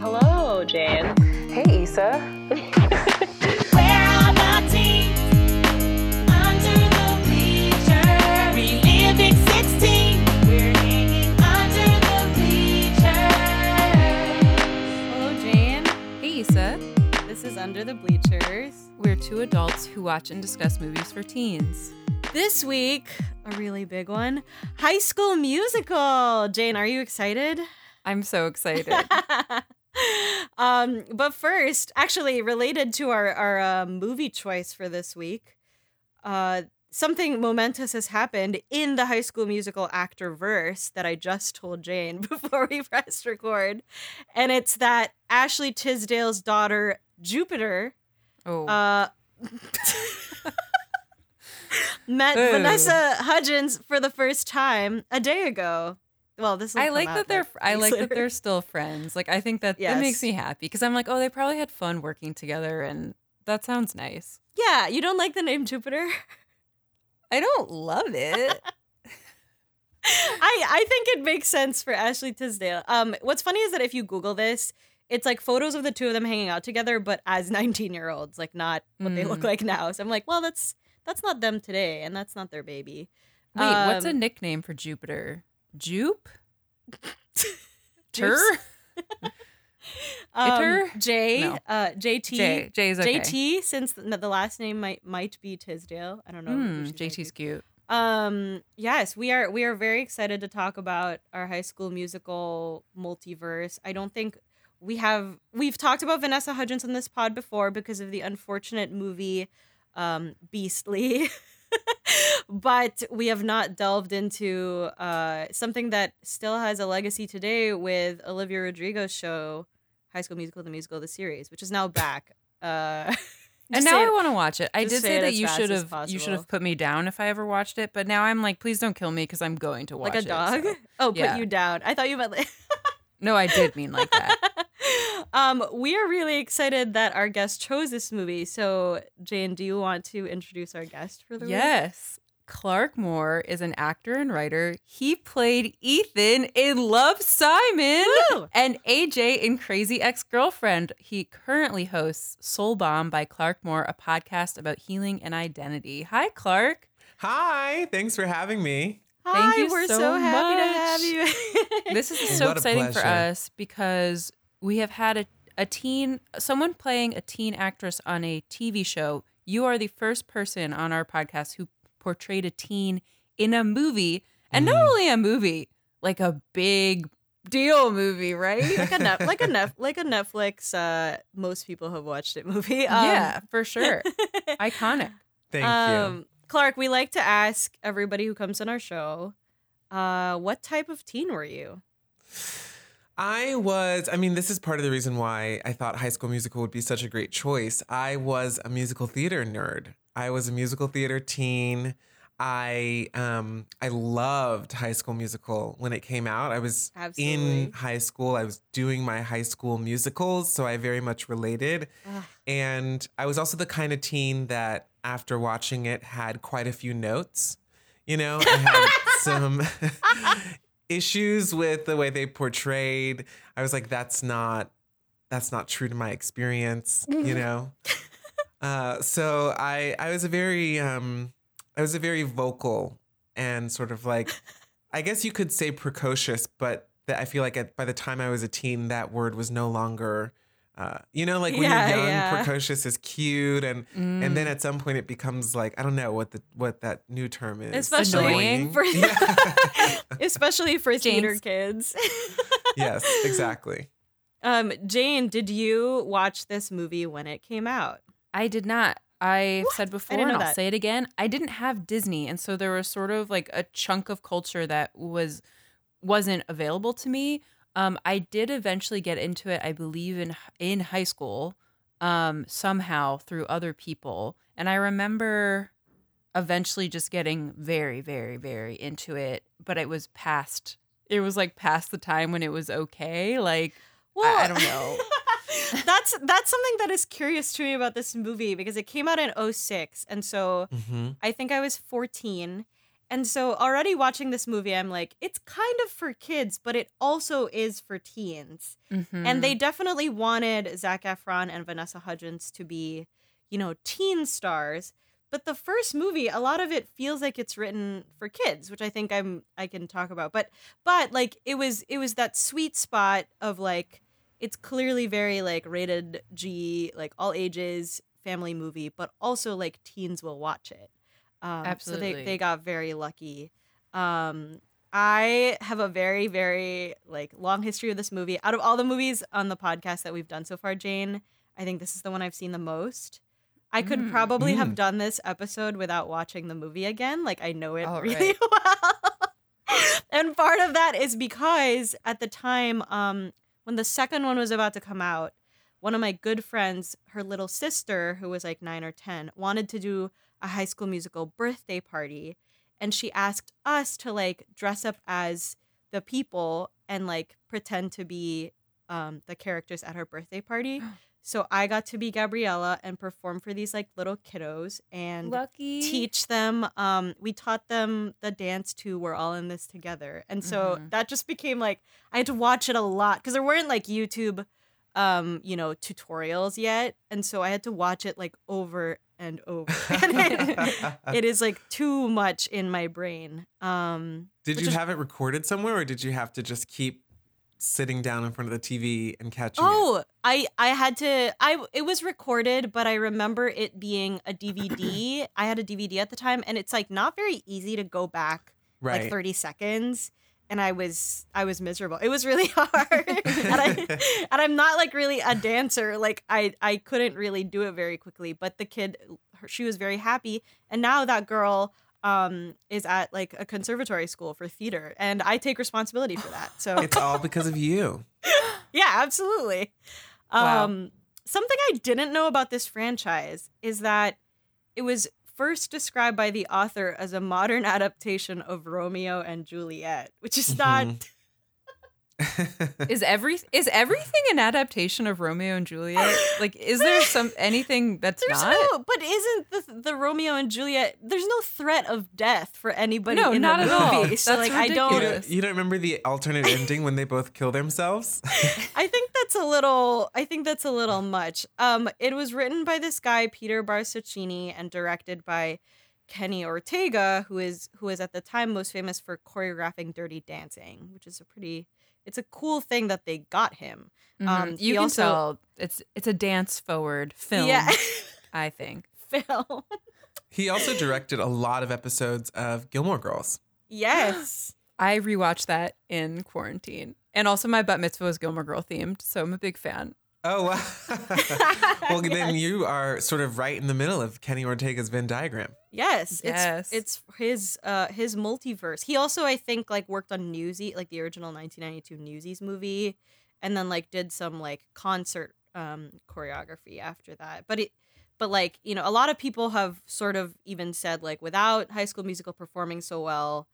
Hello, Jan. Hey, Isa. Where are my teens? Under the bleachers. Reliving 16. We're hanging under the bleachers. Hello, Jane. Hey, Isa. This is Under the Bleachers. We're two adults who watch and discuss movies for teens. This week, a really big one High School Musical. Jane, are you excited? I'm so excited. um, but first, actually, related to our, our uh, movie choice for this week, uh, something momentous has happened in the High School Musical actor verse that I just told Jane before we pressed record. And it's that Ashley Tisdale's daughter, Jupiter, oh, uh, met Ooh. Vanessa Hudgens for the first time a day ago. Well, this I like that they're. I like that they're still friends. Like I think that that makes me happy because I'm like, oh, they probably had fun working together, and that sounds nice. Yeah, you don't like the name Jupiter? I don't love it. I I think it makes sense for Ashley Tisdale. Um, what's funny is that if you Google this, it's like photos of the two of them hanging out together, but as 19 year olds, like not what they look Mm. like now. So I'm like, well, that's that's not them today, and that's not their baby. Wait, what's a Um, nickname for Jupiter? Jupe? Tur? Um? J, No. uh, JT, J. J's okay. JT, since the, the last name might might be Tisdale. I don't know. married JT's cute. Um, yes, we are we are very excited to talk about our high school musical multiverse. I don't think we have we've talked about Vanessa Hudgens on this pod before because of the unfortunate movie um Beastly. but we have not delved into uh something that still has a legacy today with Olivia Rodrigo's show High School Musical the Musical the series, which is now back. Uh And now I want to watch it. I did say say that you should have you should have put me down if I ever watched it, but now I'm like, please don't kill me because I'm going to watch it. like a it, dog. so- Oh, put yeah. you down. I thought you meant like No, I did mean like that. um, we are really excited that our guest chose this movie. So, Jane, do you want to introduce our guest for the week? yes. Clark Moore is an actor and writer. He played Ethan in Love Simon Woo! and AJ in Crazy Ex Girlfriend. He currently hosts Soul Balm by Clark Moore, a podcast about healing and identity. Hi, Clark. Hi, thanks for having me. Hi, Thank you we're so so, happy to have you. This is so What exciting for us because we have had a, a teen, someone playing a teen actress on a TV show. You are the first person on our podcast who portrayed a teen in a movie, and not Mhm. only a movie, like a big deal movie, right? like a Nef- like a Nef- like a Netflix. Uh, most people have watched it movie. Um, yeah, for sure. Iconic. Thank you. um, Clark, we like to ask everybody who comes on our show, uh, what type of teen were you? I was, I mean, this is part of the reason why I thought High School Musical would be such a great choice. I was a musical theater nerd. I was a musical theater teen. I um I loved High School Musical when it came out. I was Absolutely. in high school. I was doing my high school musicals, so I very much related. Ugh. And I was also the kind of teen that after watching it had quite a few notes. You know, I had some issues with the way they portrayed. I was like, that's not that's not true to my experience, you know? uh, so I I was a very um I was a very vocal and sort of like I guess you could say precocious, but that I feel like at, by the time I was a teen, that word was no longer, uh, you know, like when Yeah, you're young, yeah. precocious is cute, and and Mm. then at some point it becomes like I don't know what the what that new term is. Especially Annoying. for Yeah. especially for theater James. kids. yes, exactly. Um, Jane, did you watch this movie when it came out? I did not. I said before, didn't and know I'll that. say it again. I didn't have Disney, and so there was sort of like a chunk of culture that was wasn't available to me. Um, I did eventually get into it. I believe in in high school, um, somehow through other people, and I remember eventually just getting very, very, very into it. But it was past. It was like past the time when it was okay. Like I- I don't know. that's that's something that is curious to me about this movie because it came out in 06 and so hmm I think I was 14 And so already watching this movie, I'm like, it's kind of for kids, but it also is for teens. Mhm. And they definitely wanted Zac Efron and Vanessa Hudgens to be, you know, teen stars. But the first movie, a lot of it feels like it's written for kids, which I think I'm I can talk about. But but like it was it was that sweet spot of like it's clearly very like rated G, like all ages family movie, but also like teens will watch it. Um, So Absolutely. they, they got very lucky. Um, I have a very, very like long history of this movie. Out of all the movies on the podcast that we've done so far, Jane, I think this is the one I've seen the most. I could Mm. probably have Mm. done this episode without watching the movie again. Like I know it All really well. and part of that is because at the time, um, when the second one was about to come out, one of my good friends, her little sister, who was like nine or 10, wanted to do a high school musical birthday party. And she asked us to like dress up as the people and like pretend to be um, the characters at her birthday party. So I got to be Gabriella and perform for these like little kiddos and lucky teach them um we taught them the dance too we're all in this together and so Mhm. that just became like i had to watch it a lot because there weren't like youtube um you know tutorials yet and so i had to watch it like over and over it, it is like too much in my brain um Did you is- have it recorded somewhere, or did you have to just keep sitting down in front of the TV and catching it? Oh, I I had to I it was recorded, but I remember it being a DVD. I had a DVD at the time and it's like not very easy to go back Right. like 30 seconds and I was I was miserable. It was really hard. and I and I'm not like really a dancer. Like I I couldn't really do it very quickly, but the kid her, she was very happy and now that girl um is at like a conservatory school for theater and I take responsibility for that. So It's all because of you. yeah, absolutely. Wow. Um, something I didn't know about this franchise is that it was first described by the author as a modern adaptation of Romeo and Juliet, which is not. Mm-hmm. Is every is everything an adaptation of Romeo and Juliet? Like, is there some anything that's There's not? no, but isn't the the Romeo and Juliet? There's no threat of death for anybody. No, in not the at all. movie. So That's like, I don't. ridiculous. don't, you don't remember the alternate ending when they both kill themselves? I think that's a little I think that's a little much. Um it was written by this guy Peter Barsocchini and directed by Kenny Ortega who is who is at the time most famous for choreographing Dirty Dancing, which is a pretty it's a cool thing that they got him. Mhm. Um, you can also- tell it's it's a dance forward film. Yeah. I think. Film. he also directed a lot of episodes of Gilmore Girls. yes. I rewatched that in quarantine, and also my bat mitzvah was Gilmore Girl themed, so I'm a big fan. Oh, wow. well, then you are sort of right in the middle of Kenny Ortega's Venn diagram. Yes, Yes. it's it's his uh his multiverse. He also I think like worked on Newsy, like the original 1992 Newsies movie, and then like did some like concert um choreography after that. But it but like, you know, a lot of people have sort of even said like without High School Musical performing so well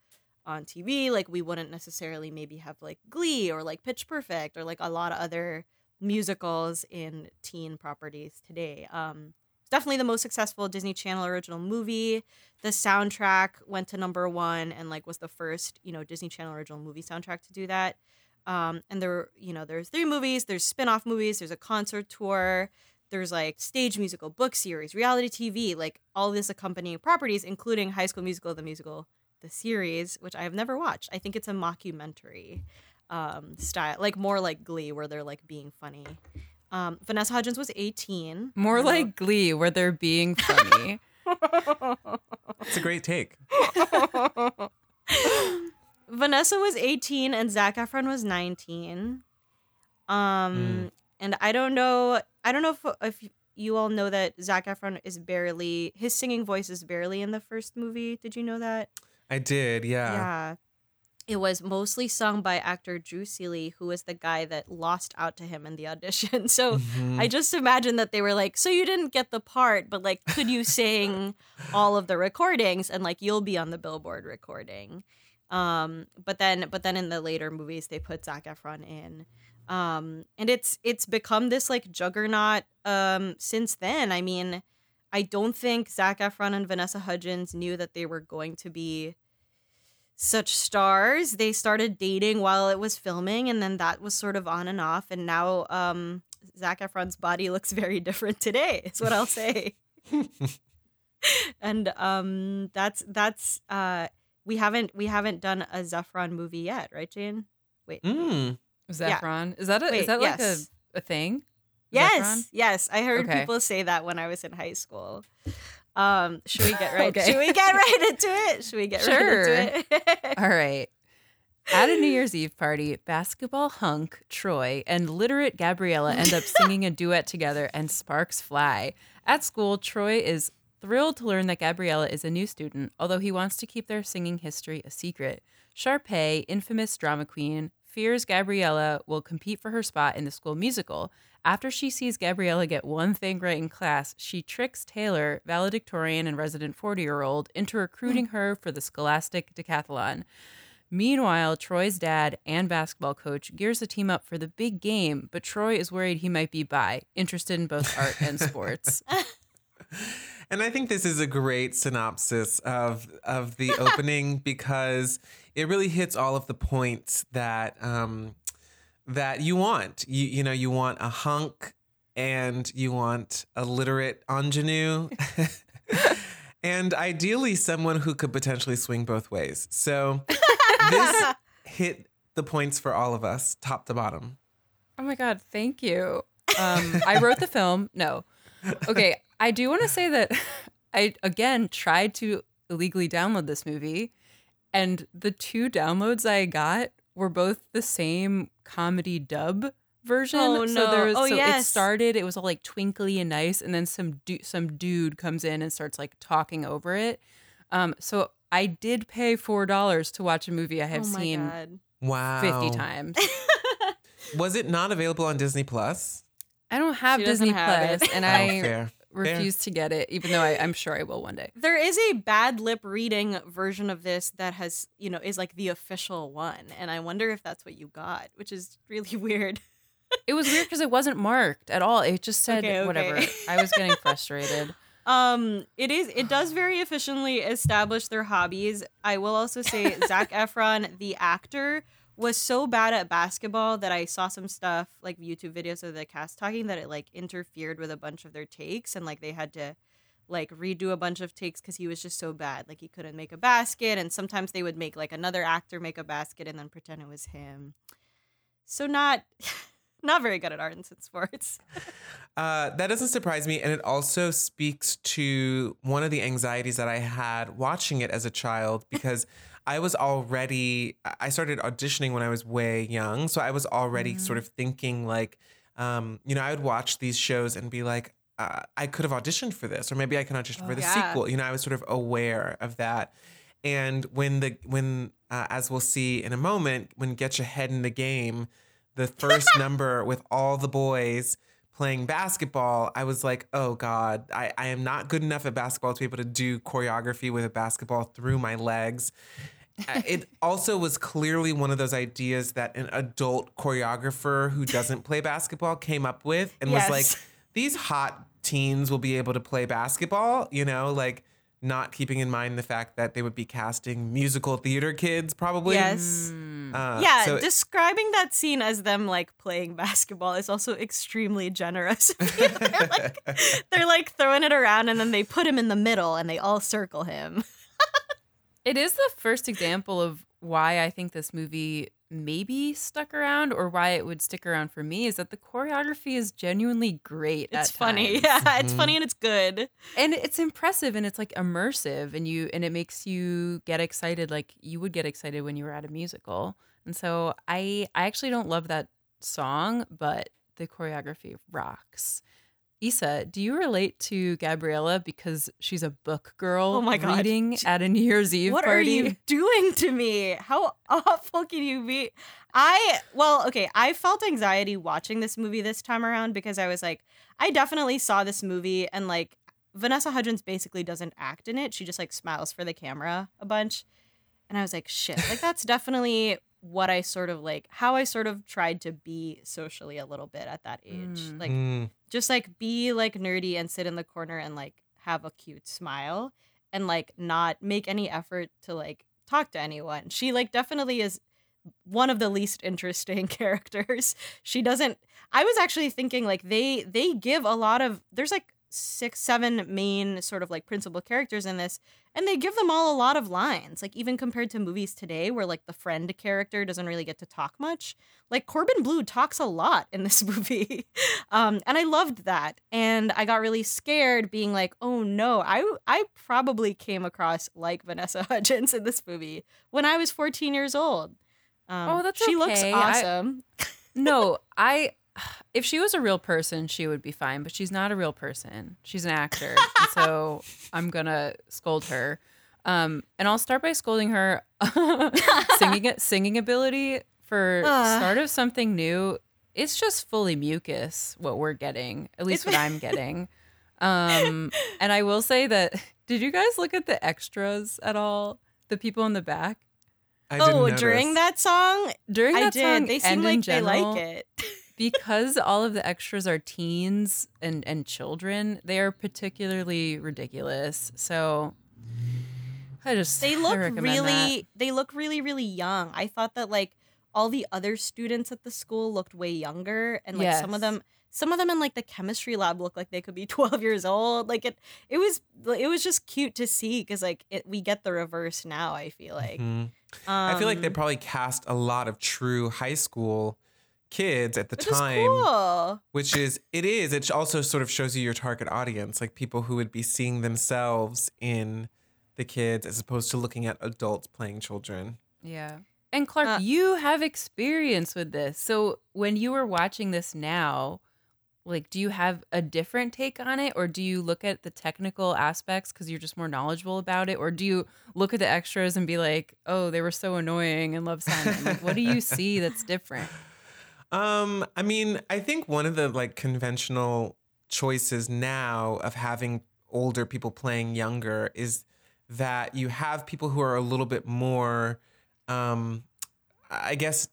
on TV, like we wouldn't necessarily maybe have like Glee or like Pitch Perfect or like a lot of other musicals in teen properties today. Um definitely the most successful Disney Channel original movie. The soundtrack went to number one and like was the first, you know, Disney Channel original movie soundtrack to do that. Um, and there, you know, there's three movies. There's spin-off movies. There's a concert tour. There's like stage musical, book series, reality TV, like all this accompanying properties, including High School Musical, the musical, the series, which I have never watched. I think it's a mockumentary um, style, like more like Glee, where they're like being funny. Um, Vanessa Hudgens was 18. More I like Glee, where they're being funny. It's a great take. Vanessa was 18 and Zac Efron was 19. Um and I don't know I don't know if if you all know that Zac Efron is barely his singing voice is barely in the first movie. Did you know that? I did, yeah. Yeah. It was mostly sung by actor Drew Seeley, who was the guy that lost out to him in the audition. So Mhm. I just imagine that they were like, so you didn't get the part, but like, could you sing all of the recordings and like you'll be on the Billboard recording? Um, but then, but then in the later movies, they put Zac Efron in, um, and it's it's become this like juggernaut um, since then. I mean, I don't think Zac Efron and Vanessa Hudgens knew that they were going to be such stars. They started dating while it was filming, and then that was sort of on and off. And now um, Zac Efron's body looks very different today. Is what I'll say. and um, that's that's uh, we haven't we haven't done a Zefron movie yet, right, Jane? Wait, Mm. Yeah. Zefron. Is that a, is that like yes. a, a thing? Yes, Zefron? yes. I heard Okay. people say that when I was in high school. Um, should we get right? Okay. Should we get right into it? Should we get Sure. right into it? All right. At a New Year's Eve party, basketball hunk Troy and literate Gabriella end up singing a duet together and sparks fly. At school, Troy is thrilled to learn that Gabriella is a new student, although he wants to keep their singing history a secret. Sharpay, infamous drama queen, fears Gabriella will compete for her spot in the school musical. After she sees Gabriella get one thing right in class, she tricks Taylor, valedictorian and resident 40 year old, into recruiting her for the Scholastic Decathlon. Meanwhile, Troy's dad and basketball coach gears the team up for the big game, but Troy is worried he might be bi, interested in both art and sports. And I think this is a great synopsis of of the opening because it really hits all of the points that um, that you want. You you know you want a hunk and you want a literate ingenue. And ideally, someone who could potentially swing both ways. So, this hit the points for all of us, top to bottom. Oh my God, thank you. Um, I wrote the film. No. Okay, I do want to say that I, again, tried to illegally download this movie, and the two downloads I got were both the same comedy dub version. Oh, So no. there was, Oh, so it started, it was all like twinkly and nice, and then some du- some dude comes in and starts like talking over it. Um, so I did pay four dollars to watch a movie I have oh seen God. Wow. fifty times. Was it not available on Disney Plus? I don't have She Disney have it. Plus, and Oh, I fair. refuse to get it, even though I, I'm sure I will one day. There is a bad lip reading version of this that has, you know, is like the official one. And I wonder if that's what you got, which is really weird. It was weird because it wasn't marked at all. It just said Okay, okay. whatever. I was getting frustrated. Um, it is it does very efficiently establish their hobbies. I will also say Zac Efron, the actor, was so bad at basketball that I saw some stuff like YouTube videos of the cast talking that it like interfered with a bunch of their takes and like they had to like redo a bunch of takes because he was just so bad. Like he couldn't make a basket, and sometimes they would make like another actor make a basket and then pretend it was him. So not not very good at art and sports. Uh, that doesn't surprise me. And it also speaks to one of the anxieties that I had watching it as a child because I was already, I started auditioning when I was way young. So I was already sort of thinking, like, um, you know, I would watch these shows and be like, uh, I could have auditioned for this, or maybe I can audition Oh, for the yeah. sequel. You know, I was sort of aware of that. And when the when uh, as we'll see in a moment, when Get Your Head in the Game, the first number with all the boys playing basketball, I was like, oh God, I, I am not good enough at basketball to be able to do choreography with a basketball through my legs. It also was clearly one of those ideas that an adult choreographer who doesn't play basketball came up with and Yes. was like, these hot teens will be able to play basketball, you know, like not keeping in mind the fact that they would be casting musical theater kids probably. Yes. Uh, yeah, so- describing that scene as them like playing basketball is also extremely generous. they're, like, they're like throwing it around and then they put him in the middle and they all circle him. It is the first example of why I think this movie maybe stuck around or why it would stick around for me is that the choreography is genuinely great. It's at funny. times. Yeah, it's Mhm. funny and it's good. and it's impressive and it's like immersive and you and it makes you get excited like you would get excited when you were at a musical and so i i actually don't love that song but the choreography rocks Isa, do you relate to Gabriella because she's a book oh girl Oh my God. reading at a New Year's Eve What party? are you doing to me? How awful can you be? I well, okay, I felt anxiety watching this movie this time around because I was like, I definitely saw this movie and like Vanessa Hudgens basically doesn't act in it. She just like smiles for the camera a bunch. And I was like, shit, like that's definitely what I sort of like how I sort of tried to be socially a little bit at that age. Mm. Like Mm. just like be like nerdy and sit in the corner and like have a cute smile and like not make any effort to like talk to anyone. She like definitely is one of the least interesting characters. She doesn't I was actually thinking like they they give a lot of there's like six seven main sort of like principal characters in this and they give them all a lot of lines like even compared to movies today where like the friend character doesn't really get to talk much like corbin bleu talks a lot in this movie um and i loved that and i got really scared being like oh no i i probably came across like vanessa hudgens in this movie when i was 14 years old um, Oh, that's she looks okay. I- awesome no, I. If she was a real person, she would be fine, but she's not a real person. She's an actor, so I'm gonna scold her. Um, and I'll start by scolding her singing singing ability for Ugh. start of something new. It's just fully mucus what we're getting, at least what I'm getting. Um, and I will say that did you guys look at the extras at all? The people in the back I didn't oh notice. during that song during i that did song they seem like they general, like it because all of the extras are teens and and children they are particularly ridiculous. So i just they look recommend really they look really really young. I thought that like all the other students at the school looked way younger and like some of them some of them in like the chemistry lab look like they could be 12 years old. Like it it was it was just cute to see because like it, we get the reverse now i feel like. Mhm. I feel like they Um, probably cast a lot of true high school kids at the which is time, cool. which is it is. It also sort of shows you your target audience, like people who would be seeing themselves in the kids as opposed to looking at adults playing children. yeah. And clark Uh, you have experience with this. So when you were watching this now like do you have a different take on it? Or do you look at the technical aspects because you're just more knowledgeable about it? Or do you look at the extras and be like oh they were so annoying and love simon. Like what do you see that's different Um, I mean, I think one of the like conventional choices now of having older people playing younger is that you have people who are a little bit more um I guess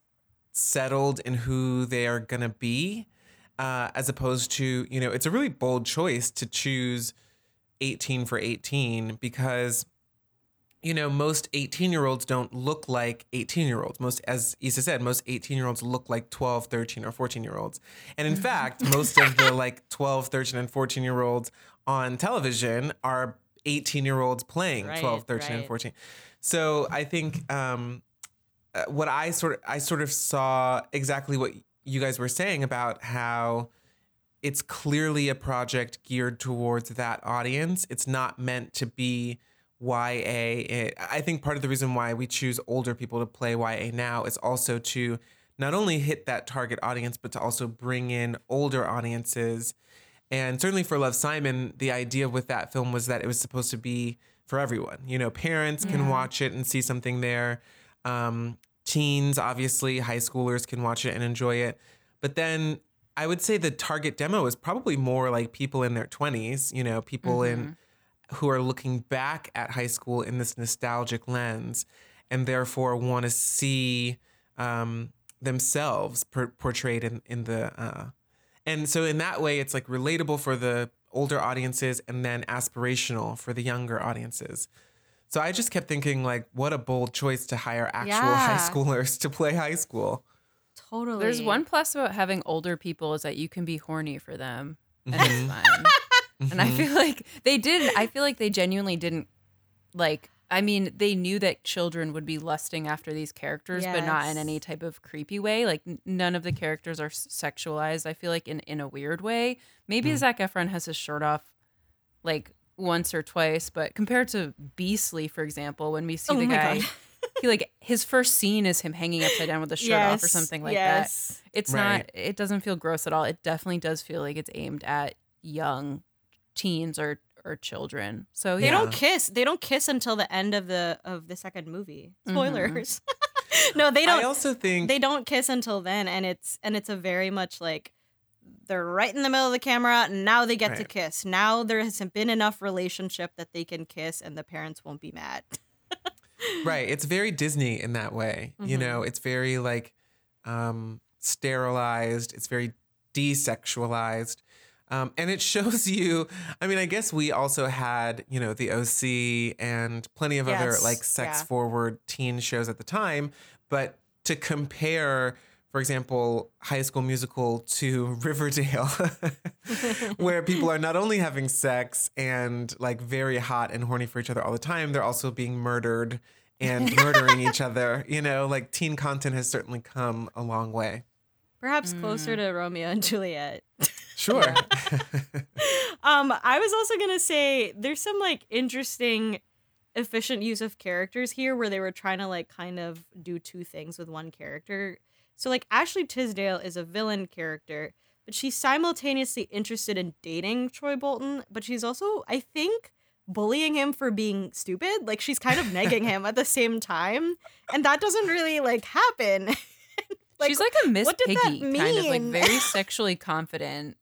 settled in who they are going to be uh as opposed to, you know, it's a really bold choice to choose 18 for 18 because you know, most 18 year olds don't look like 18 year olds. Most, as Isa said, most 18 year olds look like 12, 13, or 14 year olds. And in fact, most of the like 12, 13, and 14 year olds on television are 18 year olds playing Right, 12, 13, and 14. So I think um, uh, what I sort of, I sort of saw exactly what you guys were saying about how it's clearly a project geared towards that audience. It's not meant to be YA. It, I think part of the reason why we choose older people to play YA now is also to not only hit that target audience, but to also bring in older audiences. And certainly for Love Simon, the idea with that film was that it was supposed to be for everyone. You know, parents can watch it and see something there. Um, teens, obviously, high schoolers can watch it and enjoy it. But then I would say the target demo is probably more like people in their 20s, you know, people in who are looking back at high school in this nostalgic lens and therefore want to see um, themselves per- portrayed in, in the uh, and so in that way it's like relatable for the older audiences and then aspirational for the younger audiences. So i just kept thinking like what a bold choice to hire actual high schoolers to play high school. Totally. There's one plus about having older people is that you can be horny for them, and Mhm. it's fun. And I Mhm. feel like they did. I feel like they genuinely didn't like. I mean, they knew that children would be lusting after these characters, but not in any type of creepy way. Like none of the characters are sexualized. I feel like in in a weird way. Maybe Mm. Zac Efron has his shirt off, like once or twice, but compared to Beastly, for example, when we see Oh the guy, God. he like his first scene is him hanging upside down with the shirt off or something like that yes. it's Right. not it doesn't feel gross at all it definitely does feel like it's aimed at young teens or or children so They yeah don't kiss. They don't kiss until the end of the of the second movie. Mhm. Spoilers. no, they don't. i also think they don't kiss until then, and it's and it's a very much like they're right in the middle of the camera. Now they get to kiss. Now there hasn't been enough relationship that they can kiss, and the parents won't be mad. right it's very disney in that way you Mhm. know it's very like um sterilized it's very desexualized Um, and it shows you, I mean, I guess we also had, you know, the OC and plenty of other like sex yeah. forward teen shows at the time. But to compare, for example, High School Musical to Riverdale, where people are not only having sex and like very hot and horny for each other all the time, they're also being murdered and murdering each other. You know, like teen content has certainly come a long way. Perhaps closer to Romeo and Juliet. Sure. Um, I was also gonna say there's some like interesting, efficient use of characters here where they were trying to like kind of do two things with one character. So like Ashley Tisdale is a villain character, but she's simultaneously interested in dating Troy Bolton, but she's also, I think, bullying him for being stupid. Like she's kind of negging him at the same time, and that doesn't really like happen. Like, She's like a Miss what did that Piggy, kind of like very sexually confident,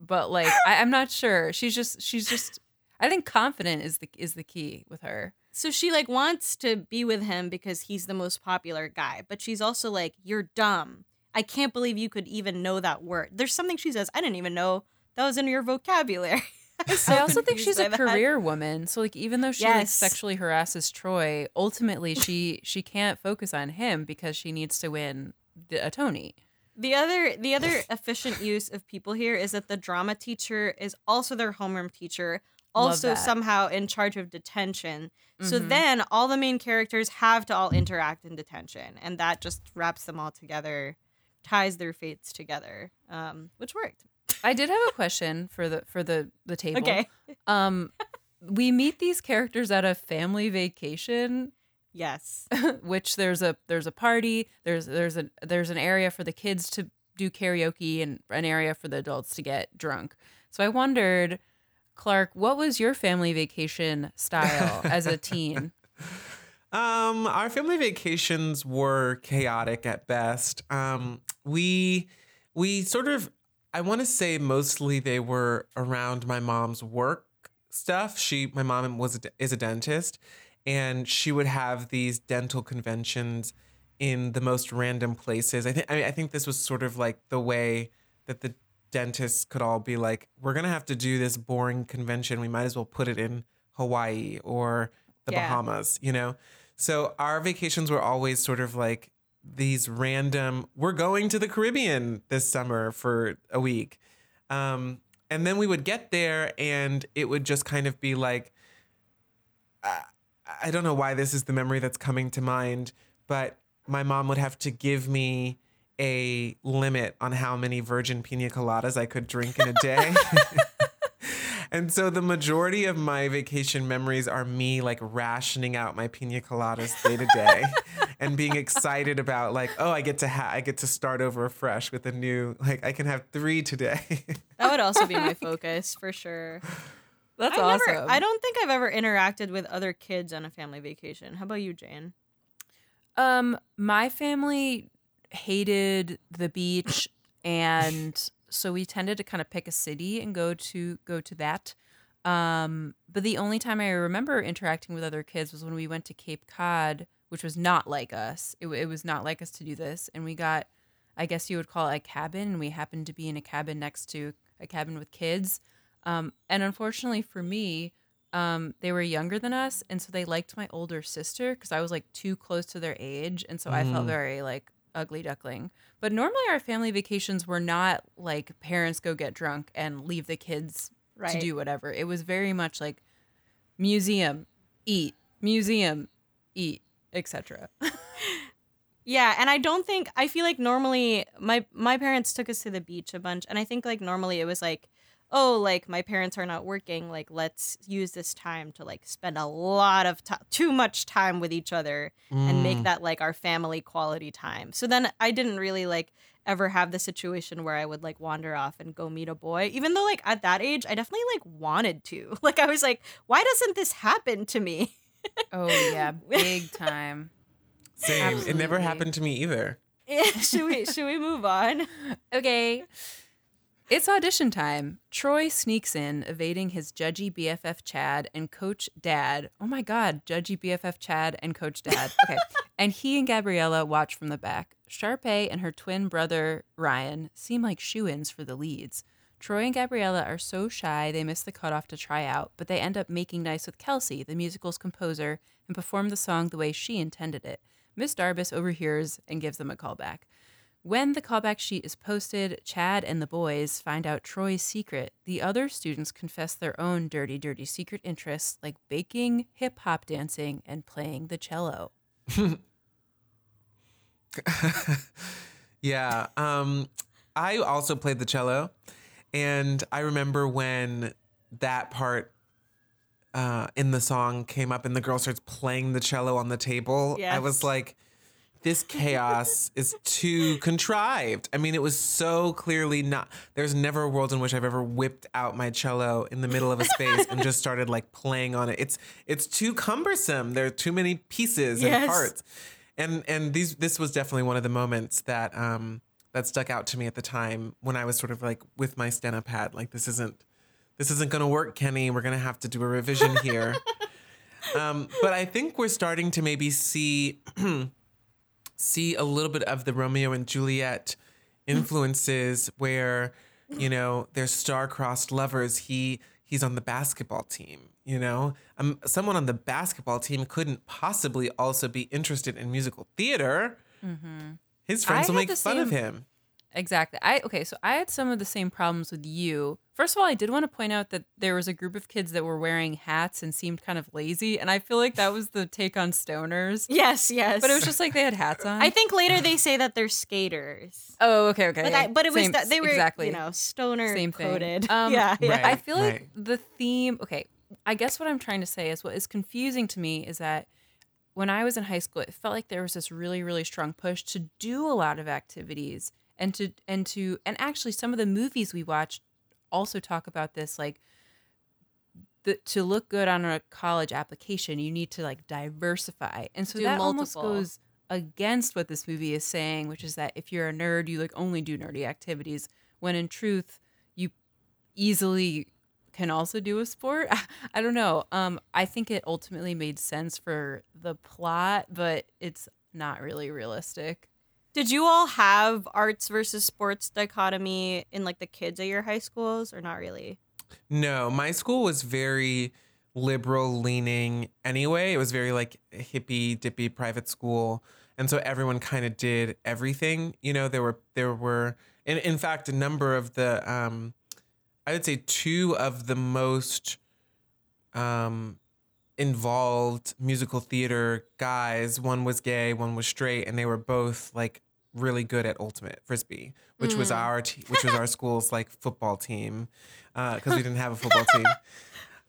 but like I, I'm not sure. She's just she's just. I think confident is the is the key with her. So she like wants to be with him because he's the most popular guy, but she's also like, "You're dumb. I can't believe you could even know that word." There's something she says I didn't even know that was in your vocabulary. I, so I also think she's a that. career woman. So like even though she like sexually harasses Troy, ultimately she she can't focus on him because she needs to win the, a Tony. The other the other efficient use of people here is that the drama teacher is also their homeroom teacher, also somehow in charge of detention. So Mhm. then all the main characters have to all interact in detention, and that just wraps them all together, ties their fates together, um, which worked. I did have a question for the for the the table. Okay. Um, we meet these characters at a family vacation, Yes. which there's a there's a party. There's there's a there's an area for the kids to do karaoke and an area for the adults to get drunk. So I wondered, Clark, what was your family vacation style as a teen? Um, our family vacations were chaotic at best. Um, we we sort of I want to say mostly they were around my mom's work stuff. She my mom was a, is a dentist and she would have these dental conventions in the most random places. I think I, mean, I think this was sort of like the way that the dentists could all be like, we're gonna have to do this boring convention. We might as well put it in Hawaii or the Yeah. Bahamas, you know? So our vacations were always sort of like these random, we're going to the Caribbean this summer for a week. Um, and then we would get there and it would just kind of be like, I, I don't know why this is the memory that's coming to mind, but my mom would have to give me a limit on how many virgin pina coladas I could drink in a day. and so the majority of my vacation memories are me like rationing out my pina coladas day to day and being excited about like, oh, I get to ha- I get to start over afresh with a new like I can have 3 today. That would also be my focus for sure. That's I've awesome. Never, I don't think I've ever interacted with other kids on a family vacation. How about you, Jane? Um, my family hated the beach, and so we tended to kind of pick a city and go to go to that. Um, but the only time I remember interacting with other kids was when we went to Cape Cod, which was not like us. It, it was not like us to do this, and we got, I guess you would call it a cabin, and we happened to be in a cabin next to a cabin with kids. Um, and unfortunately for me, um, they were younger than us, and so they liked my older sister because I was like too close to their age, and so I felt Mm. very like ugly duckling. But normally our family vacations were not like parents go get drunk and leave the kids to do whatever. It was very much like museum, eat, museum, eat, etc. Yeah, and I don't think I feel like normally my my parents took us to the beach a bunch, and I think like normally it was like, oh, like my parents are not working, like let's use this time to like spend a lot of time, too much time with each other, and make Mm. that like our family quality time. So then I didn't really like ever have the situation where I would like wander off and go meet a boy, even though like at that age I definitely like wanted to. Like I was like, why doesn't this happen to me? oh yeah, big time. Same. It never happened to me either. should we should we move on? Okay. It's audition time. Troy sneaks in, evading his judgy BFF Chad and Coach Dad. Oh my God, judgy BFF Chad and Coach Dad. Okay. and he and Gabriella watch from the back. Sharpay and her twin brother, Ryan, seem like shoe ins for the leads. Troy and Gabriella are so shy they miss the cutoff to try out, but they end up making nice with Kelsi, the musical's composer, and perform the song the way she intended it. Miss Darbus overhears and gives them a callback. When the callback sheet is posted, Chad and the boys find out Troy's secret. The other students confess their own dirty, dirty secret interests like baking, hip hop dancing, and playing the cello. Yeah. Um, I also played the cello, and I remember when that part uh, in the song came up, and the girl starts playing the cello on the table. I was like, "This chaos is too contrived." I mean, it was so clearly not. There's never a world in which I've ever whipped out my cello in the middle of a space and just started like playing on it. It's it's too cumbersome. There are too many pieces and parts and and these this was definitely one of the moments that um that stuck out to me at the time when I was sort of like with my steno pad like this isn't this isn't gonna work Kenny we're gonna have to do a revision here um but I think we're starting to maybe see see a little bit of the Romeo and Juliet influences where you know they're star-crossed lovers. He he's on the basketball team you know? Um, someone on the basketball team couldn't possibly also be interested in musical theater. His friends I will make fun of him Exactly. I okay, so I had some of the same problems with you. First of all, I did want to point out that there was a group of kids that were wearing hats and seemed kind of lazy, and I feel like that was the take on stoners. Yes, yes. But it was just like they had hats on. I think later they say that they're skaters. Oh, okay, okay. But, I, but it was Same- that they were exactly you know stoner Same thing. coded. Um, yeah, yeah. Right. I feel like right. the theme. Okay, I guess what I'm trying to say is what is confusing to me is that when I was in high school, it felt like there was this really, really strong push to do a lot of activities and to and to and actually some of the movies we watched also talk about this like the, to look good on a college application you need to like diversify and so Do that almost goes against what this movie is saying which is that if you're a nerd you like only do nerdy activities when in truth you easily can also do a sport. I don't know. Um, I think it ultimately made sense for the plot, but it's not really realistic. Did you all have arts versus sports dichotomy in like the kids at your high schools or not really? No, my school was very liberal leaning anyway. It was very like hippy dippy private school. And so everyone kind of did everything. You know, there were there were in in fact a number of the um I would say two of the most um involved musical theater guys. One was gay, one was straight, and they were both like really good at ultimate frisbee, which was our te- which was our school's like football team because we didn't have a football team.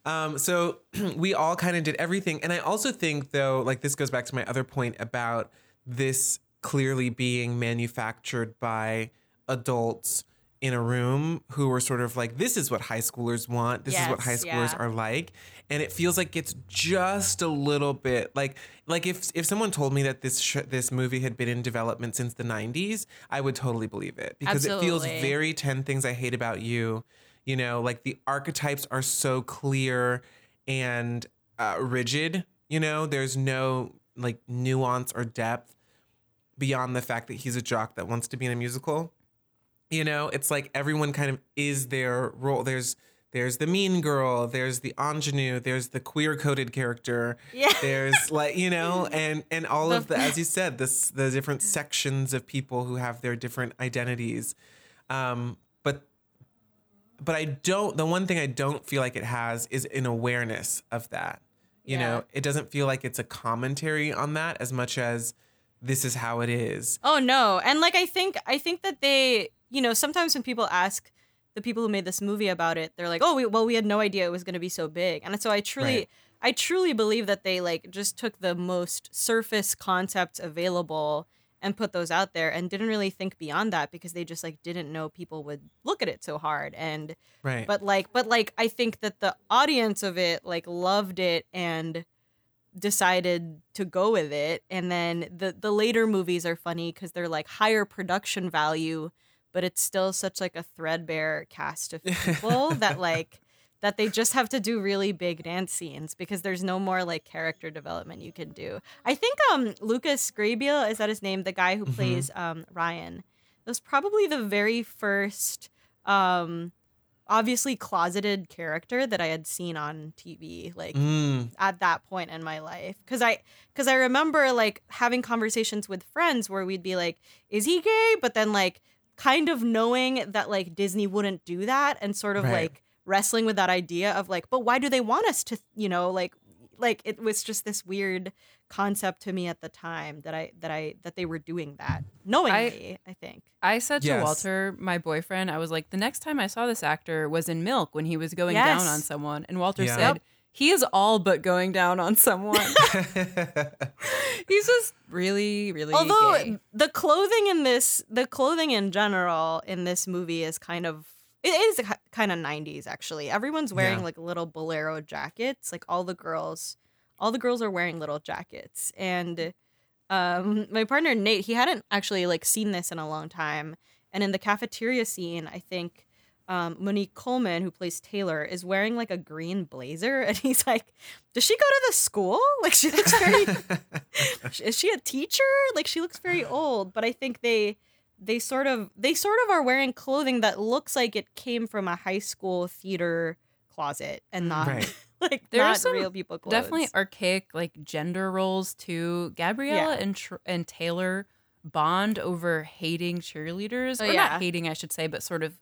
Um, so we all kind of did everything, and I also think though, like this goes back to my other point about this clearly being manufactured by adults in a room who were sort of like, this is what high schoolers want. This is what high schoolers yeah. are like. And it feels like it's just a little bit like, like if if someone told me that this sh- this movie had been in development since the 90s, I would totally believe it because it feels very 10 things I hate about you. You know, like the archetypes are so clear and uh, rigid. You know, there's no like nuance or depth beyond the fact that he's a jock that wants to be in a musical. You know, it's like everyone kind of is their role. There's there's the mean girl, there's the ingenue, there's the queer coded character. Yeah. There's like, you know, and and all of the as you said, this the different sections of people who have their different identities. Um, but but I don't the one thing I don't feel like it has is an awareness of that. You Yeah. know, it doesn't feel like it's a commentary on that as much as this is how it is. Oh no. And like I think I think that they, you know, sometimes when people ask the people who made this movie about it, they're like, "Oh, we, well we had no idea it was going to be so big." And so I truly Right. I truly believe that they like just took the most surface concepts available and put those out there and didn't really think beyond that because they just like didn't know people would look at it so hard and Right. but like but like i think that the audience of it like loved it and decided to go with it and then the the later movies are funny because they're like higher production value but it's still such like a threadbare cast of people that like that they just have to do really big dance scenes because there's no more like character development you can do. I think um Lucas Grabeel is that his name, the guy who plays um Ryan. That was probably the very first um obviously closeted character that I had seen on TV like Mm, at that point in my life. Cuz I cuz I remember like having conversations with friends where we'd be like is he gay? But then like kind of knowing that like Disney wouldn't do that and sort of Right. like wrestling with that idea of like but why do they want us to you know like like it was just this weird concept to me at the time that I that I that they were doing that knowingly I, think I said to Walter, my boyfriend, I was like, the next time I saw this actor was in Milk when he was going down on someone. And Walter Yeah. said, Yep. He is all but going down on someone. He's just really, really although gay. the clothing in this the clothing in general in this movie is kind of it is kind of 90s actually everyone's wearing Yeah. like little bolero jackets like all the girls all the girls are wearing little jackets and um my partner nate he hadn't actually like seen this in a long time and in the cafeteria scene i think um, Monique Coleman, who plays Taylor, is wearing like a green blazer, and he's like, "Does she go to the school? Like she looks very is she a teacher like she looks very old but i think they they sort of they sort of are wearing clothing that looks like it came from a high school theater closet and not Right. like There are some real people clothes. Definitely archaic like gender roles too. Gabriella Yeah. and Tr- and Taylor bond over hating cheerleaders, Oh, or yeah. not hating, I should say, but sort of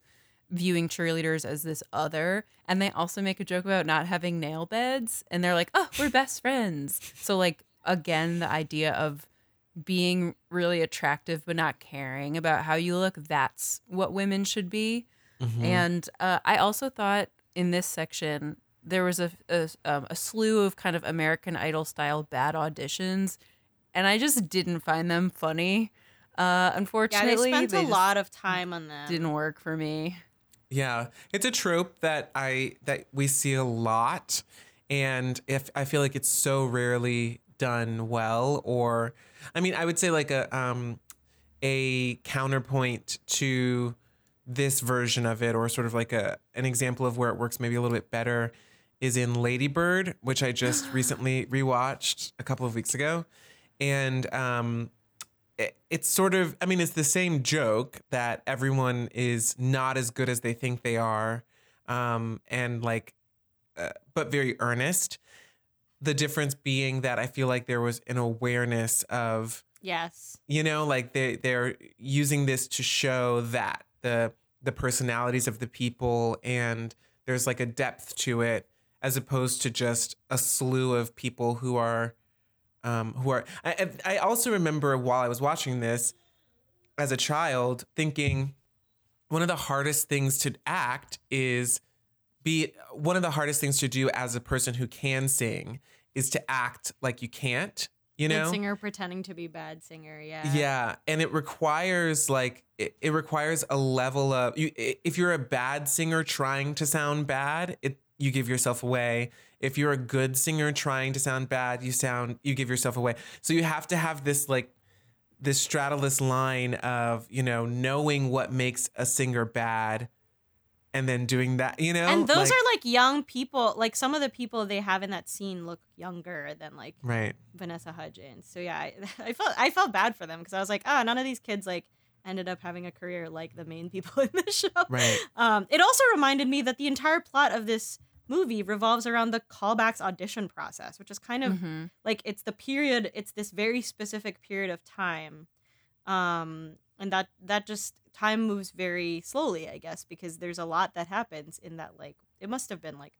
viewing cheerleaders as this other. And they also make a joke about not having nail beds, and they're like, "Oh, we're best friends." So like again, the idea of being really attractive but not caring about how you look that's what women should be Mhm. and uh, I also thought in this section there was a a, um, a slew of kind of American Idol style bad auditions, and I just didn't find them funny. Uh, yeah they unfortunately, spent a lot of time on them Didn't work for me. Yeah, it's a trope that I that we see a lot, and if I feel like it's so rarely done well, or I mean, I would say like a um a counterpoint to this version of it, or sort of like a an example of where it works maybe a little bit better, is in Ladybird, which I just recently rewatched a couple of weeks ago, and um it's sort of i mean it's the same joke that everyone is not as good as they think they are um and like uh, but very earnest. The difference being that i feel like there was an awareness of yes. you know like they they're using this to show that the the personalities of the people and there's like a depth to it as opposed to just a slew of people who are um who are I, I also remember while I was watching this as a child thinking one of the hardest things to act is be one of the hardest things to do as a person who can sing is to act like you can't you know Good singer pretending to be bad singer yeah yeah, and it requires like it, it requires a level of you. If you're a bad singer trying to sound bad, it you give yourself away. If you're a good singer trying to sound bad, you sound you give yourself away. So you have to have this like this straddleless line of you know knowing what makes a singer bad, and then doing that. You know, and those Like- are like young people like some of the people they have in that scene look younger than like right. Vanessa Hudgens. So yeah, I, I felt I felt bad for them because I was like, oh, none of these kids like ended up having a career like the main people in the show. Right. Um, it also reminded me that the entire plot of this movie revolves around the callbacks audition process, which is kind of Mhm. like it's the period. It's this very specific period of time, um, and that that just time moves very slowly, I guess, because there's a lot that happens in that. Like it must have been like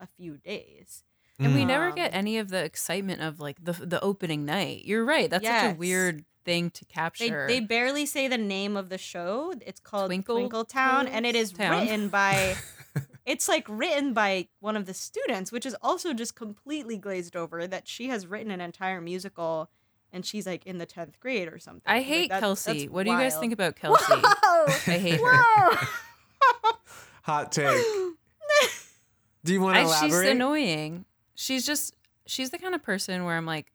a few days. And we never Um, get any of the excitement of like the the opening night. You're right. That's such a weird thing to capture. they barely say the name of the show. It's called Twinkle Twinkle, Town, and it is Town. written by. it's like written by one of the students, which is also just completely glazed over. That she has written an entire musical, and she's like in the tenth grade or something. I Like, hate that- Kelsi. that's What do you guys think about Kelsi? Whoa! I hate her. Hot take. Do you want to I, elaborate? she's annoying. She's just she's the kind of person where I'm like,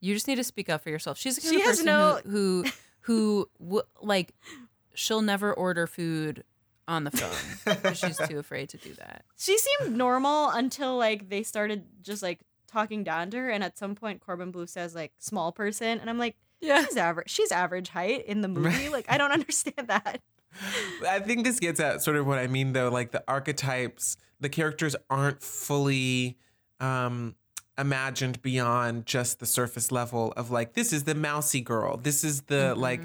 you just need to speak up for yourself. She's the kind She of has person no- who who, who w- like she'll never order food on the phone because she's too afraid to do that. she seemed normal until like they started just like talking down to her, and at some point Corbin Bleu says like small person, and I'm like. Yeah. She's average. She's average height in the movie. Right. Like I don't understand that. I think this gets at sort of what I mean, though. Like the archetypes, the characters aren't fully um, imagined beyond just the surface level of like, this is the mousy girl. This is the like,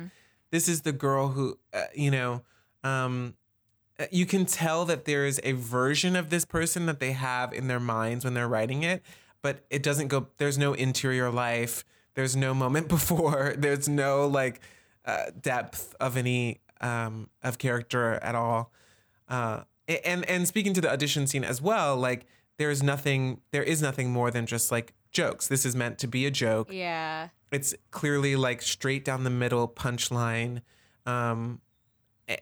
this is the girl who, uh, you know, um, you can tell that there is a version of this person that they have in their minds when they're writing it, but it doesn't go, there's no interior life. There's no moment before. There's no like uh, depth of any um, of character at all. Uh, and and speaking to the audition scene as well, like there's nothing, there is nothing more than just like jokes. This is meant to be a joke. Yeah. It's clearly like straight down the middle punchline. Um,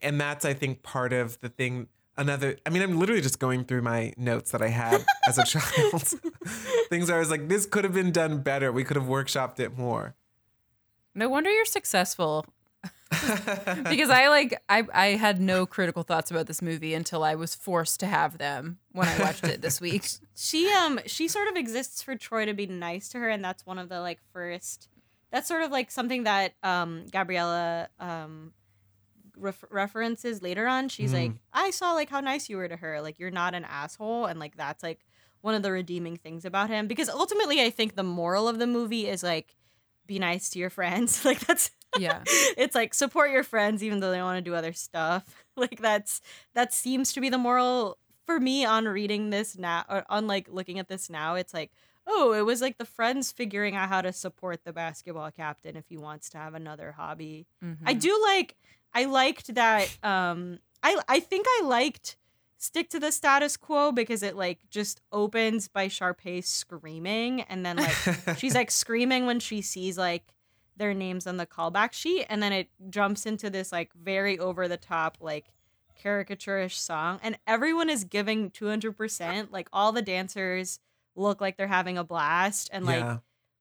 and that's I think part of the thing. Another, I mean, I'm literally just going through my notes that I had as a child. Things where I was like, this could have been done better. We could have workshopped it more. No wonder you're successful. because I like I I had no critical thoughts about this movie until I was forced to have them when I watched it this week. she um she sort of exists for Troy to be nice to her, and that's one of the like first. That's sort of like something that um Gabriella um ref- references later on. She's like, mm. I saw like how nice you were to her. Like you're not an asshole, and like that's like one of the redeeming things about him. Because ultimately, I think the moral of the movie is like, be nice to your friends. like that's Yeah. it's like support your friends even though they want to do other stuff. Like that's that seems to be the moral for me on reading this now or on like looking at this now. It's like, oh, it was like the friends figuring out how to support the basketball captain if he wants to have another hobby. I mm-hmm. do like I liked that um I I think I liked stick to the status quo because it like just opens by Sharpay screaming and then like she's like screaming when she sees like their names on the callback sheet and then it jumps into this like very over the top like caricaturish song and everyone is giving 200% like all the dancers look like they're having a blast and like yeah.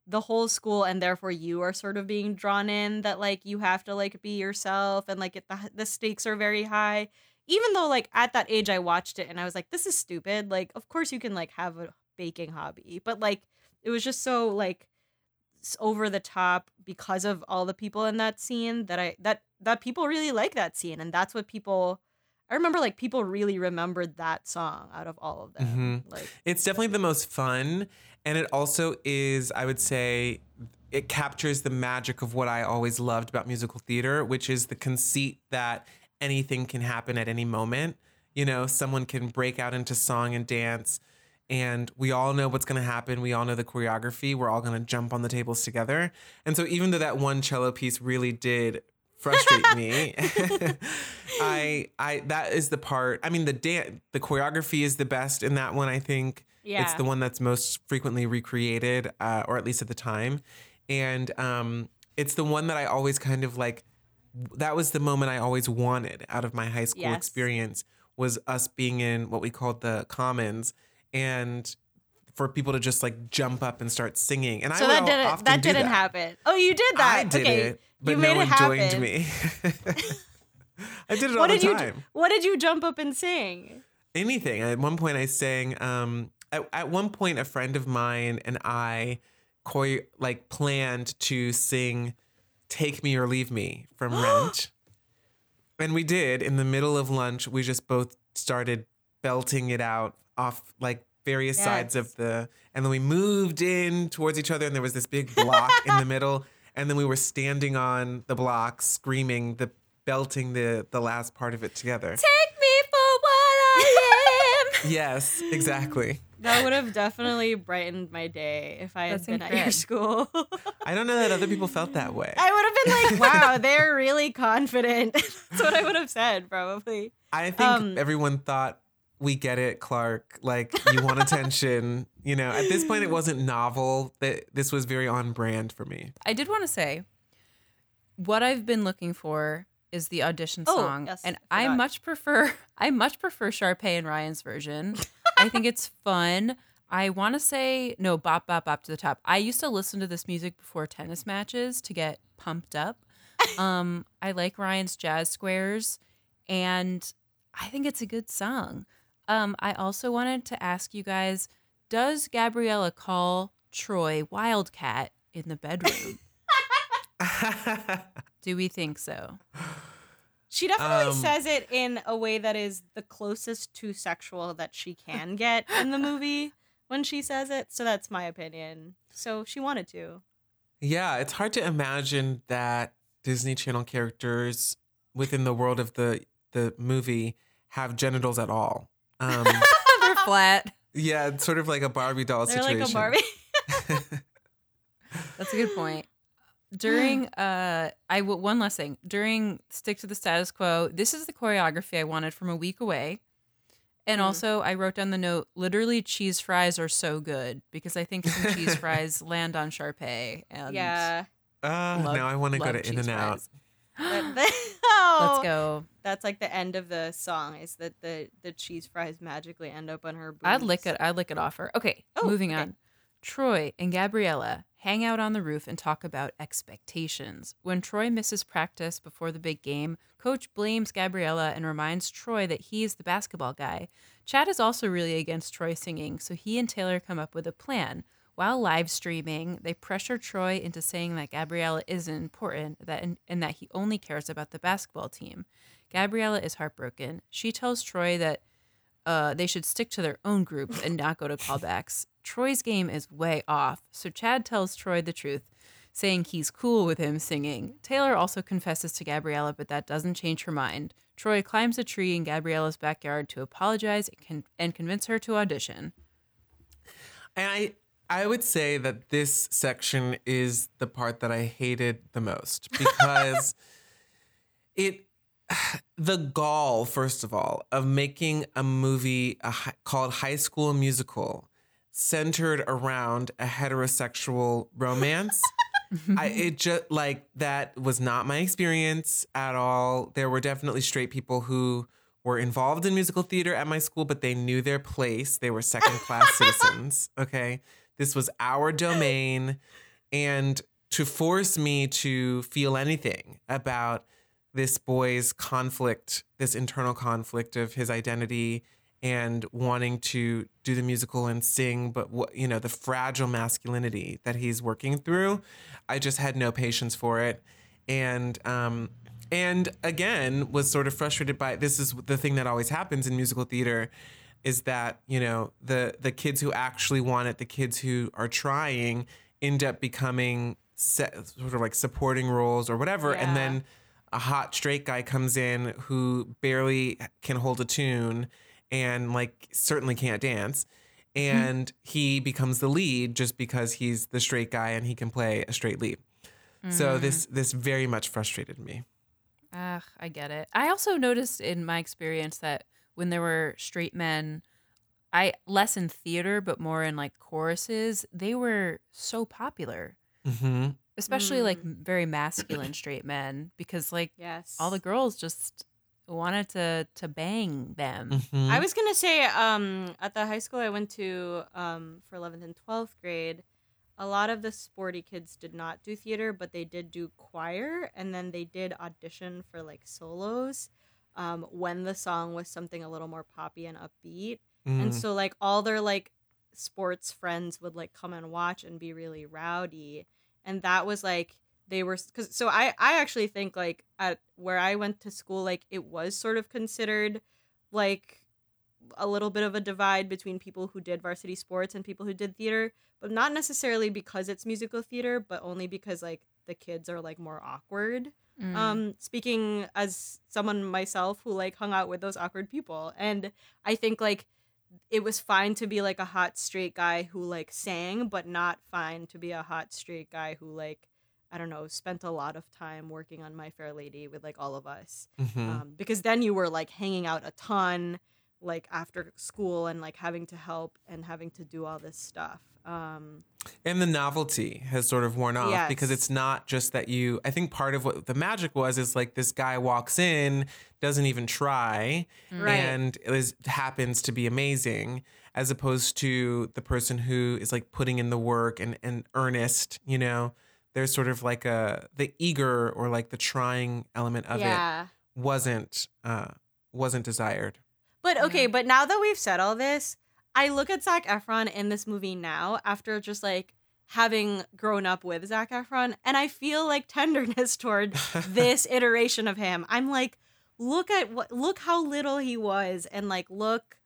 The whole school and therefore you are sort of being drawn in that like you have to like be yourself and like it, the, the stakes are very high. Even though like at that age i watched it and i was like this is stupid. Like of course you can like have a baking hobby but like it was just so like over the top because of all the people in that scene that i that that people really like that scene and that's what people i remember like people really remembered that song out of all of them mm-hmm. like It's definitely the most fun. And it also is, I would say, it captures the magic of what I always loved about musical theater, which is the conceit that anything can happen at any moment. You know, someone can break out into song and dance, and we all know what's going to happen. We all know the choreography. We're all going to jump on the tables together. And so, even though that one cello piece really did frustrate me. I I that is the part. I mean the dance the choreography is the best in that one I think. It's the one that's most frequently recreated uh, or at least at the time. And um it's the one that I always kind of like that was the moment I always wanted out of my high school Yes. experience was us being in what we called the commons and for people to just like jump up and start singing. And so I that would didn't often that didn't that. happen oh you did that I did okay it, but you no one it joined me. I did it all what the did you time. what did you jump up and sing Anything. At one point, I sang. Um, at, at one point, a friend of mine and I, chore- like, planned to sing "Take Me or Leave Me" from Rent, and we did. In the middle of lunch, we just both started belting it out off like various sides of the, and then we moved in towards each other, and there was this big block in the middle, and then we were standing on the block, screaming the. Belting the the last part of it together. Take me for what I am. Yes, exactly. That would have definitely brightened my day if I had That's been at your school. I don't know that other people felt that way. I would have been like, wow, they're really confident. That's what I would have said, probably. I think Um, everyone thought we get it, Clark. Like you want attention. You know, at this point, it wasn't novel. That this was very on brand for me. I did want to say what I've been looking for is the audition Oh, song, yes, and I I much prefer I much prefer Sharpay and Ryan's version. I think it's fun. I want to say no, bop bop bop to the top. I used to listen to this music before tennis matches to get pumped up. Um, I like Ryan's jazz squares, and I think it's a good song. Um, I also wanted to ask you guys: Does Gabriella call Troy Wildcat in the bedroom? Do we think so? She definitely Um, says it in a way that is the closest to sexual that she can get in the movie when she says it. So that's my opinion. So she wanted to. Yeah, it's hard to imagine that Disney Channel characters within the world of the the movie have genitals at all. Um, They're flat. yeah, it's sort of like a Barbie doll They're situation. like a Barbie. That's a good point. During uh I w- one last thing. During Stick to the Status Quo, this is the choreography I wanted from a week away. And Mm. also I wrote down the note literally cheese fries are so good because I think some cheese fries land on Sharpay and yeah. Ah, Love- now I want to go to In cheese and Out. Oh, Let's go. That's like the end of the song. Is that the the cheese fries magically end up on her? Boobs. I'd lick it. I'd lick it off her. Okay, Oh, moving okay. on. Troy and Gabriella hang out on the roof and talk about expectations. When Troy misses practice before the big game, coach blames Gabriella and reminds Troy that he's the basketball guy. Chad is also really against Troy singing, so he and Taylor come up with a plan. While live streaming, they pressure Troy into saying that Gabriella isn't important that and, and that he only cares about the basketball team. Gabriella is heartbroken. She tells Troy that uh, they should stick to their own groups and not go to callbacks. Troy's game is way off, so Chad tells Troy the truth, saying he's cool with him singing. Taylor also confesses to Gabriella, but that doesn't change her mind. Troy climbs a tree in Gabriella's backyard to apologize and, con- and convince her to audition. And I I would say that this section is the part that I hated the most because it the gall first of all of making a movie a, called High School Musical centered around a heterosexual romance. I it just like that was not my experience at all. There were definitely straight people who were involved in musical theater at my school, but they knew their place. They were second class citizens. Okay. This was our domain. And to force me to feel anything about this boy's conflict, this internal conflict of his identity and wanting to do the musical and sing, but what you know, the fragile masculinity that he's working through, I just had no patience for it. And um and again was sort of frustrated by this is the thing that always happens in musical theater is that you know the the kids who actually want it the kids who are trying end up becoming se- sort of like supporting roles or whatever. And then a hot straight guy comes in who barely can hold a tune and like certainly can't dance. And he becomes the lead just because he's the straight guy and he can play a straight lead. So this this very much frustrated me. Ah, I get it. I also noticed in my experience that when there were straight men, I less in theater, but more in like choruses, they were so popular, hmm especially like very masculine straight men, because like Yes. all the girls just wanted to to bang them. hmm I was gonna say, um, at the high school I went to, um, for eleventh and twelfth grade, a lot of the sporty kids did not do theater, but they did do choir, and then they did audition for like solos, um, when the song was something a little more poppy and upbeat, Mm. and so like all their like sports friends would like come and watch and be really rowdy, and that was like they were because so I I actually think like at where I went to school like it was sort of considered like a little bit of a divide between people who did varsity sports and people who did theater, but not necessarily because it's musical theater, but only because like the kids are like more awkward. Mm. Um speaking as someone myself who like hung out with those awkward people and I think like it was fine to be like a hot straight guy who like sang, but not fine to be a hot straight guy who like I don't know, spent a lot of time working on My Fair Lady with like all of us Mhm. um, because then you were like hanging out a ton like after school and like having to help and having to do all this stuff um and the novelty has sort of worn off because it's not just that you i think part of what the magic was is like this guy walks in doesn't even try Right. and is happens to be amazing as opposed to the person who is like putting in the work and and earnest you know? There's sort of like a the eager or like the trying element of it wasn't uh wasn't desired but okay but now that we've said all this i look at Zac Efron in this movie now after just like having grown up with Zac Efron and i feel like tenderness toward this iteration of him i'm like look at what look how little he was and like look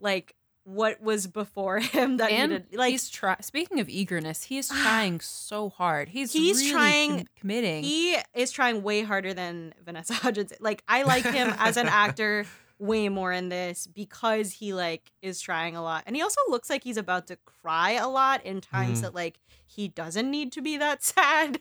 like what was before him that and needed like he's try- speaking of eagerness, he's trying so hard. He's He's really trying- com- committing. he is trying way harder than Vanessa Hudgens. Like I like him as an actor way more in this because he like is trying a lot. And he also looks like he's about to cry a lot in times Mhm. that like he doesn't need to be that sad.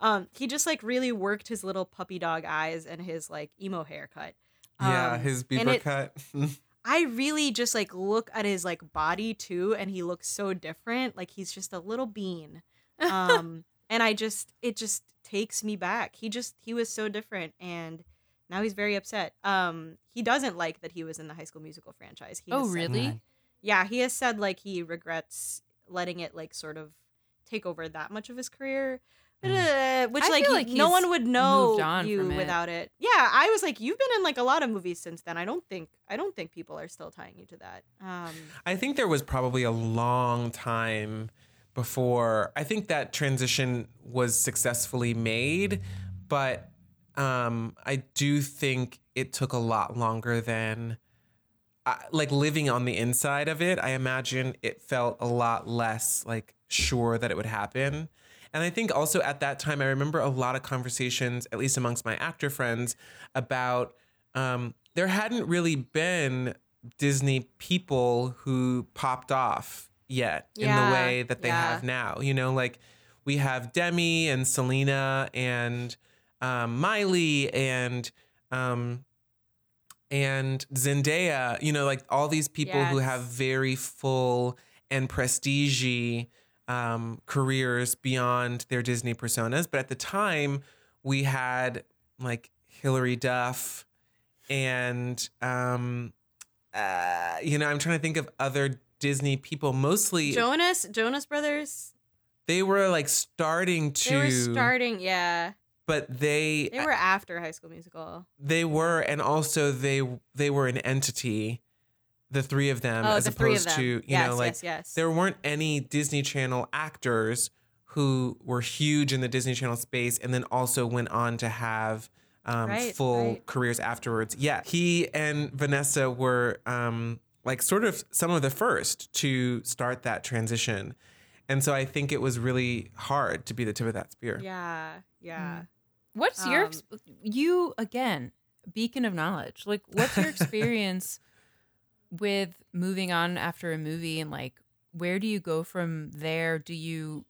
Um he just like really worked his little puppy dog eyes and his like emo haircut. yeah, Um, his and Bieber it- cut. I really just like look at his like body too, and he looks so different. Like he's just a little bean. Um, and I just it just takes me back. He just he was so different, and now he's very upset. Um, he doesn't like that he was in the High School Musical franchise. He oh, has said- really? yeah, he has said like he regrets letting it like sort of take over that much of his career. Uh, which I like, like no one would know on you from it. without it. Yeah, I was like, you've been in like a lot of movies since then. I don't think I don't think people are still tying you to that. Um, I think there was probably a long time before I think that transition was successfully made, but um, I do think it took a lot longer than I like living on the inside of it. I imagine it felt a lot less like sure that it would happen. And I think also at that time, I remember a lot of conversations, at least amongst my actor friends, about um, there hadn't really been Disney people who popped off yet in the way that they yeah. have now. You know, like we have Demi and Selena and um, Miley and um, and Zendaya. You know, like all these people who have very full and prestige um, careers beyond their Disney personas. But at the time, we had like Hilary Duff and um, uh, you know, I'm trying to think of other Disney people. Mostly, Jonas Jonas Brothers. they were like starting to, They were starting. Yeah, but they they were after High School Musical. they were, and also they they were an entity. The three of them, oh, as the opposed them. to you yes, know, like yes, yes. there weren't any Disney Channel actors who were huge in the Disney Channel space and then also went on to have um, Right, full right. careers afterwards. Yeah, he and Vanessa were um, like sort of some of the first to start that transition. And so I think it was really hard to be the tip of that spear. Yeah, yeah. What's your Um, ex- you again beacon of knowledge? Like, what's your experience with moving on after a movie and like where do you go from there? Do you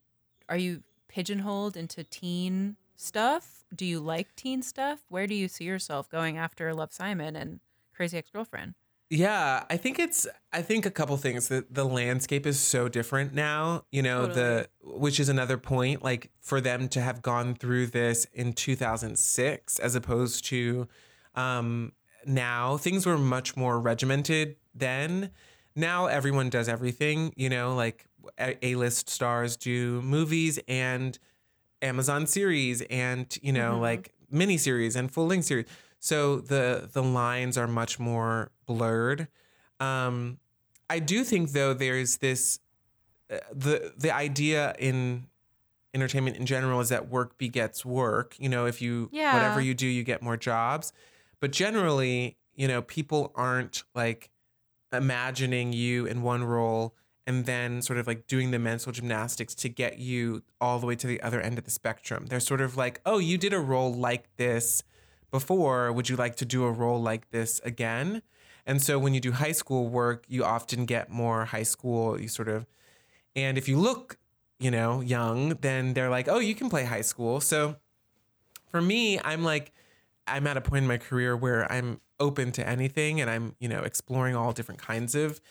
are you pigeonholed into teen stuff? Do you like teen stuff? Where do you see yourself going after Love Simon and Crazy Ex Girlfriend? Yeah, I think it's I think a couple things that the landscape is so different now, you know, the which is another point like for them to have gone through this in 2006 as opposed to um now things were much more regimented then. Now everyone does everything, you know, like A- A-list stars do movies and Amazon series and you know Mhm. like miniseries and full length series. So the the lines are much more blurred. Um, I do think though there's this uh, the the idea in entertainment in general is that work begets work. You know, if you Yeah. whatever you do, you get more jobs. But generally, you know, people aren't like imagining you in one role and then sort of like doing the mental gymnastics to get you all the way to the other end of the spectrum. They're sort of like, oh, you did a role like this before. Would you like to do a role like this again? And so when you do high school work, you often get more high school, you sort of, and if you look, you know, young, then they're like, oh, you can play high school. So for me, I'm like, I'm at a point in my career where I'm open to anything and I'm, you know, exploring all different kinds of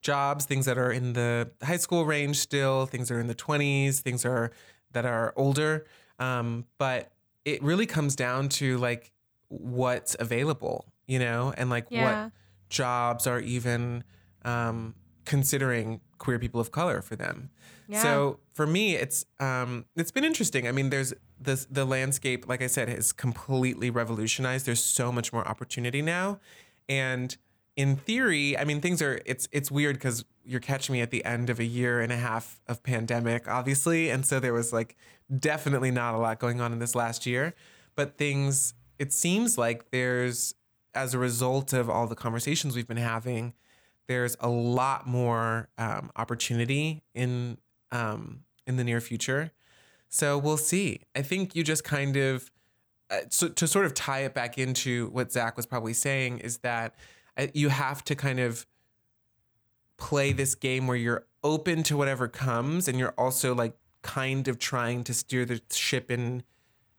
jobs, things that are in the high school range still, things that are in the 20s, things are that are older. Um, but it really comes down to like what's available, you know, and like Yeah. what jobs are even um, considering queer people of color for them. Yeah. So for me, it's um, it's been interesting. I mean, there's this the landscape, like I said, has completely revolutionized. There's so much more opportunity now, and in theory, I mean, things are it's it's weird because you're catching me at the end of a year and a half of pandemic, obviously, and so there was like definitely not a lot going on in this last year, but things it seems like there's, as a result of all the conversations we've been having, there's a lot more um, opportunity in um, in the near future. So we'll see. I think you just kind of uh, so to sort of tie it back into what Zac was probably saying is that uh, you have to kind of play this game where you're open to whatever comes and you're also like kind of trying to steer the ship in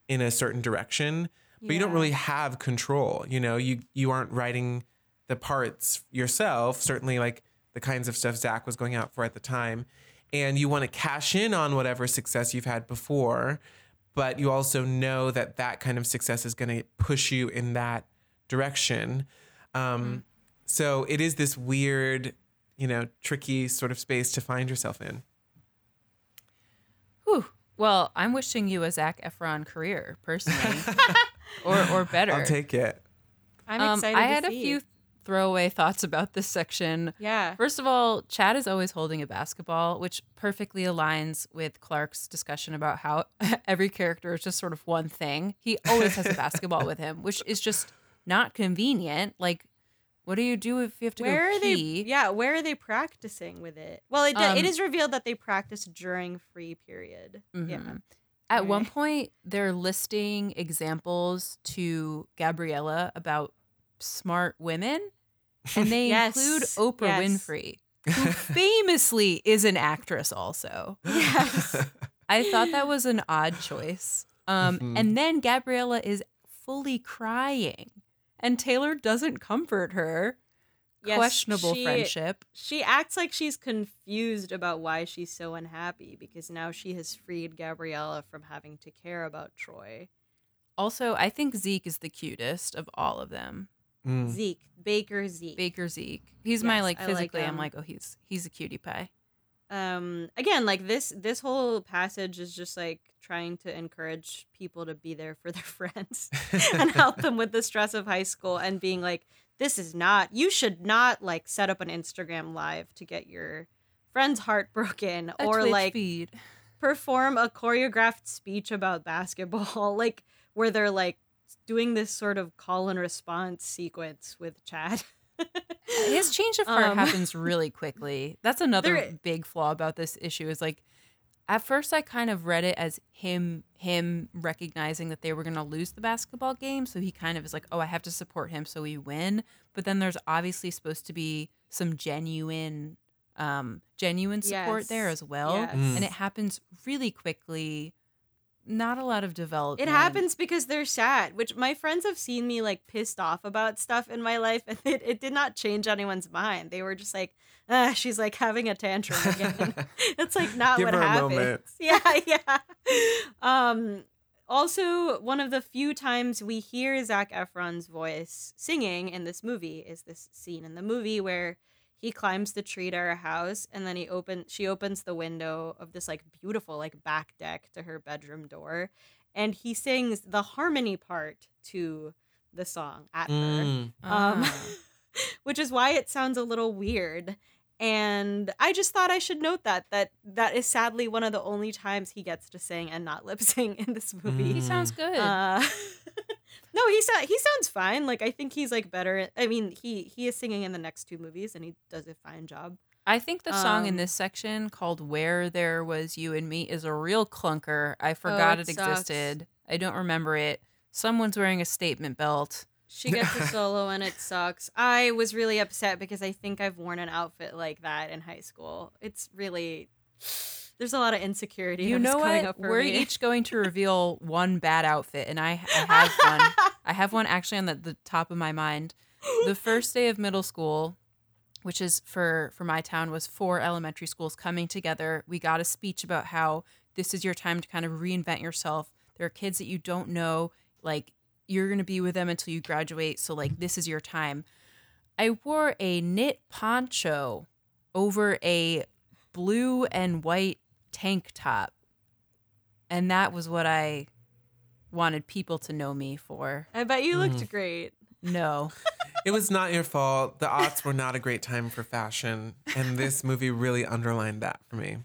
in a certain direction but you don't really have control you know? You you aren't writing the parts yourself certainly like the kinds of stuff Zac was going out for at the time. And you want to cash in on whatever success you've had before but you also know that that kind of success is going to push you in that direction. Um, so it is this weird you know tricky sort of space to find yourself in. Whew. Well, I'm wishing you a Zac Efron career personally, or or better. i'll take it I'm Um, excited. I to had a few throwaway thoughts about this section. Yeah. First of all, Chad is always holding a basketball, which perfectly aligns with Clark's discussion about how every character is just sort of one thing. He always has a basketball with him, which is just not convenient. Like, what do you do if you have to Where go are they? pee? Yeah, where are they practicing with it? Well, it, Um, it is revealed that they practice during free period. Yeah. At one point, they're listing examples to Gabriella about smart women, and they Yes, include Oprah yes. Winfrey, who famously is an actress also. Yes. I thought that was an odd choice. Um, Mhm. And then Gabriella is fully crying, and Taylor doesn't comfort her. Yes, Questionable she- friendship. She acts like she's confused about why she's so unhappy because now she has freed Gabriella from having to care about Troy. Also, I think Zeke is the cutest of all of them. Mm. Zeke, Baker Zeke. Baker Zeke. He's my like I like physically. I'm like, oh, he's he's a cutie pie. um again like this this whole passage is just like trying to encourage people to be there for their friends and help them with the stress of high school and being like this is not you should not like set up an instagram live to get your friend's heart broken A or like feed. perform a choreographed speech about basketball like where they're like doing this sort of call and response sequence with chad His change of heart Um, happens really quickly. That's another big flaw about this issue. Is like, at first I kind of read it as him him recognizing that they were going to lose the basketball game, so he kind of is like, oh, I have to support him so we win. But then there's obviously supposed to be some genuine, um, genuine support there as well, yes. Mm. and it happens really quickly. Not a lot of development. It happens because they're sad, which my friends have seen me like pissed off about stuff in my life, and it, it did not change anyone's mind. They were just like, ah, she's like having a tantrum again. it's like not Give what happens. Yeah, yeah. Um, also, one of the few times we hear Zac Efron's voice singing in this movie is this scene in the movie where he climbs the tree to her house and then he open she opens the window of this like beautiful like back deck to her bedroom door and he sings the harmony part to the song at her Mm. um, Ah. which is why it sounds a little weird and i just thought i should note that that that is sadly one of the only times he gets to sing and not lip sing in this movie he Mm. sounds good. uh, no he he sounds fine like i think he's like better i mean he he is singing in the next two movies and he does a fine job I think the song in Um, this section called Where There Was You and Me is a real clunker. I forgot Oh, it it, existed. I don't remember it. Someone's wearing a statement belt. She gets a solo and it sucks i was really upset because i think i've worn an outfit like that in high school it's really there's a lot of insecurity You know coming what? up for We're me. each going to reveal one bad outfit, and I, I have one. I have one actually on the, the top of my mind. The first day of middle school, which is for for my town, was four elementary schools coming together. We got a speech about how this is your time to kind of reinvent yourself. There are kids that you don't know, like you're gonna be with them until you graduate. So like this is your time. I wore a knit poncho over a blue and white tank top. And that was what I wanted people to know me for. I bet you looked Mm. great. No. It was not your fault. The aughts were not a great time for fashion, and this movie really underlined that for me.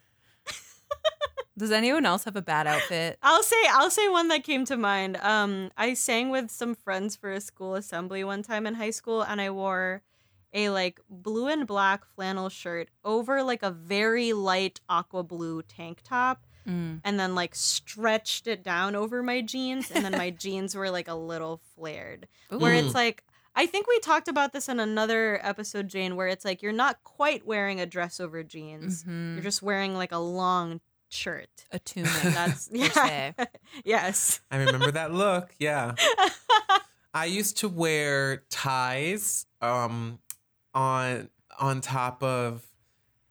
Does anyone else have a bad outfit? I'll say I'll say one that came to mind. Um, I sang with some friends for a school assembly one time in high school, and I wore a like blue and black flannel shirt over like a very light aqua blue tank top, Mm. and then like stretched it down over my jeans, and then my jeans were like a little flared. Where it's like I think we talked about this in another episode, Jane, where it's like you're not quite wearing a dress over jeans. Mhm. You're just wearing like a long shirt. A tunic. That's per yeah. se. yes. I remember that look. Yeah. I used to wear ties um on on top of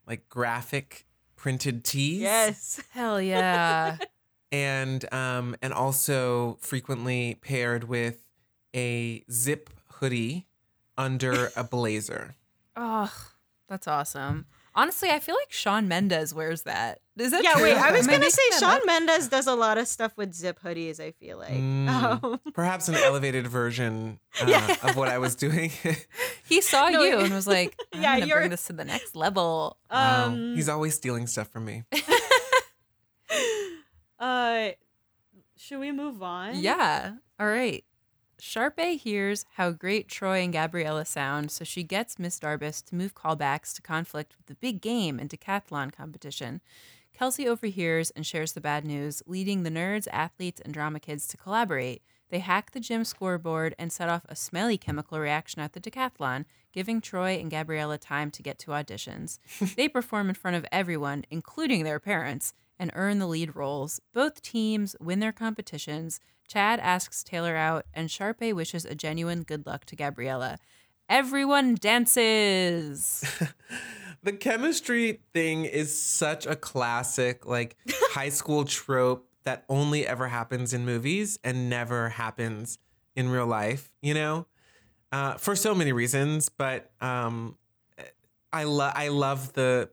like graphic printed tees. yes. Hell yeah. And um and also frequently paired with a zip hoodie under a blazer. Oh, that's awesome. Honestly, I feel like Shawn Mendes wears that. Is that Yeah, true? wait. I was gonna say that Shawn up? Mendes does a lot of stuff with zip hoodies. I feel like. Mm. Um, Perhaps an elevated version uh, Yeah. of what I was doing. He saw No, you and was like, I'm Yeah, gonna you're- bring this to the next level. Wow. um, He's always stealing stuff from me. uh, should we move on? Yeah. All right. Sharpay hears how great Troy and Gabriella sound, so she gets Miss Darbus to move callbacks to conflict with the big game and decathlon competition. Kelsi overhears and shares the bad news, leading the nerds, athletes, and drama kids to collaborate. They hack the gym scoreboard and set off a smelly chemical reaction at the decathlon, giving Troy and Gabriella time to get to auditions. they perform in front of everyone, including their parents, and earn the lead roles. Both teams win their competitions. Chad asks Taylor out, and Sharpay wishes a genuine good luck to Gabriella. Everyone dances. the chemistry thing is such a classic like high school trope that only ever happens in movies and never happens in real life you know uh, for so many reasons but um, i love i love the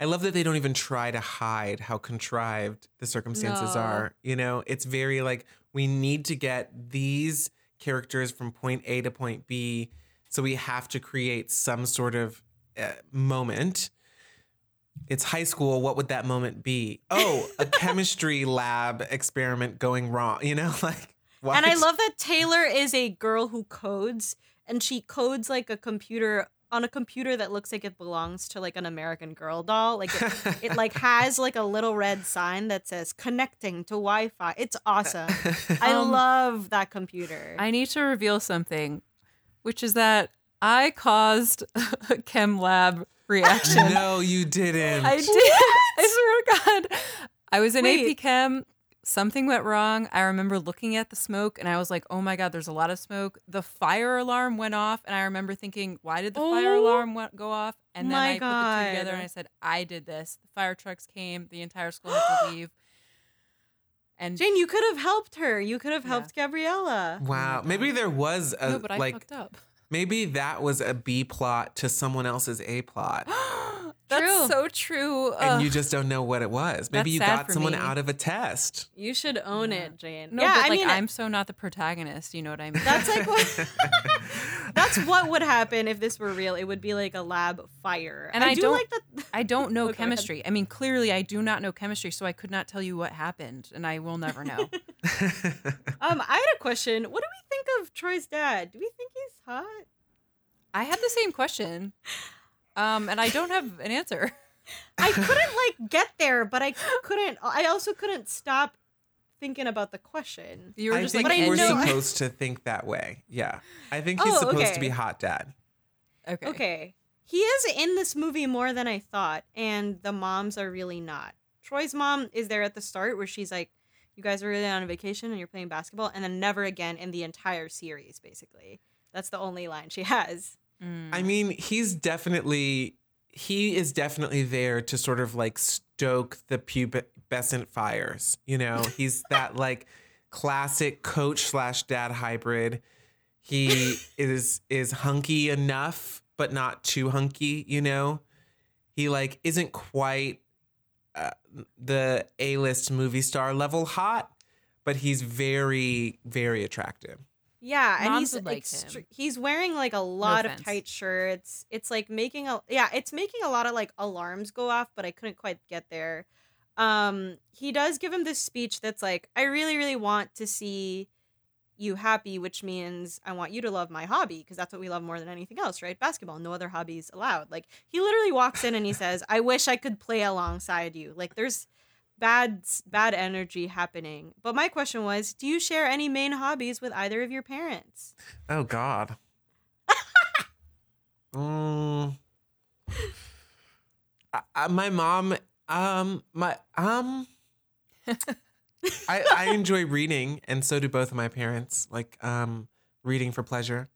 i love that they don't even try to hide how contrived the circumstances No. are you know it's very like we need to get these characters from point a to point b so we have to create some sort of uh, moment. It's high school. What would that moment be? Oh, a chemistry lab experiment going wrong. You know, like what? And I love that Taylor is a girl who codes, and she codes like a computer on a computer that looks like it belongs to like an American Girl doll. Like it, it like has like a little red sign that says connecting to Wi-Fi. It's awesome. I Um, love that computer. I need to reveal something, which is that I caused a chem lab reaction. no, you didn't. I did. I swear to God. I was in Wait. AP Chem. Something went wrong. I remember looking at the smoke and I was like, oh my God, there's a lot of smoke. The fire alarm went off. And I remember thinking, why did the fire Oh alarm wa- go off? And then my I put the two together and I said, I did this. The fire trucks came. The entire school had to leave. And Jane, you could have helped her. You could have Yeah. helped Gabriella. wow. Oh maybe there was a no, but I like fucked up. maybe that was a B plot to someone else's A plot. That's True. so true. And you just don't know what it was. Maybe That's you got someone me. out of a test. You should own it, Jane. no, yeah, but I like mean, I'm so not the protagonist. You know what I mean? that's like what. that's what would happen if this were real. It would be like a lab fire. And I do don't- like that. I don't know Oh, chemistry. I mean, clearly I do not know chemistry, so I could not tell you what happened, and I will never know. Um, I had a question. What do we think of Troy's dad? Do we think he's hot? I had the same question, um, and I don't have an answer. I couldn't like get there, but I couldn't. I also couldn't stop thinking about the question. You were I just think like, But we're know- supposed to think that way. Yeah. I think he's Oh, supposed to be hot dad. okay, Okay, he is in this movie more than I thought, and the moms are really not. Troy's mom is there at the start where she's like, "You guys are really on a vacation and you're playing basketball," and then never again in the entire series. Basically, that's the only line she has. Mm. I mean, he's definitely he is definitely there to sort of like stoke the pubescent fires. You know, he's that like classic coach slash dad hybrid. He is is hunky enough, but not too hunky. You know, he like isn't quite uh, the A list movie star level hot, but he's very very attractive. Yeah, and he's like extre- he's wearing like a lot of tight shirts. It's like making a yeah, it's making a lot of like alarms go off, but I couldn't quite get there. um, he does give him this speech that's like, I really, really want to see you happy, which means I want you to love my hobby because that's what we love more than anything else, right? Basketball, no other hobbies allowed. Like he literally walks in and he says, "I wish I could play alongside you." Like there's bad bad energy happening. But my question was, do you share any main hobbies with either of your parents? Oh God. mm. I, I- my mom, um, my um, I I enjoy reading, and so do both of my parents. Like um, reading for pleasure.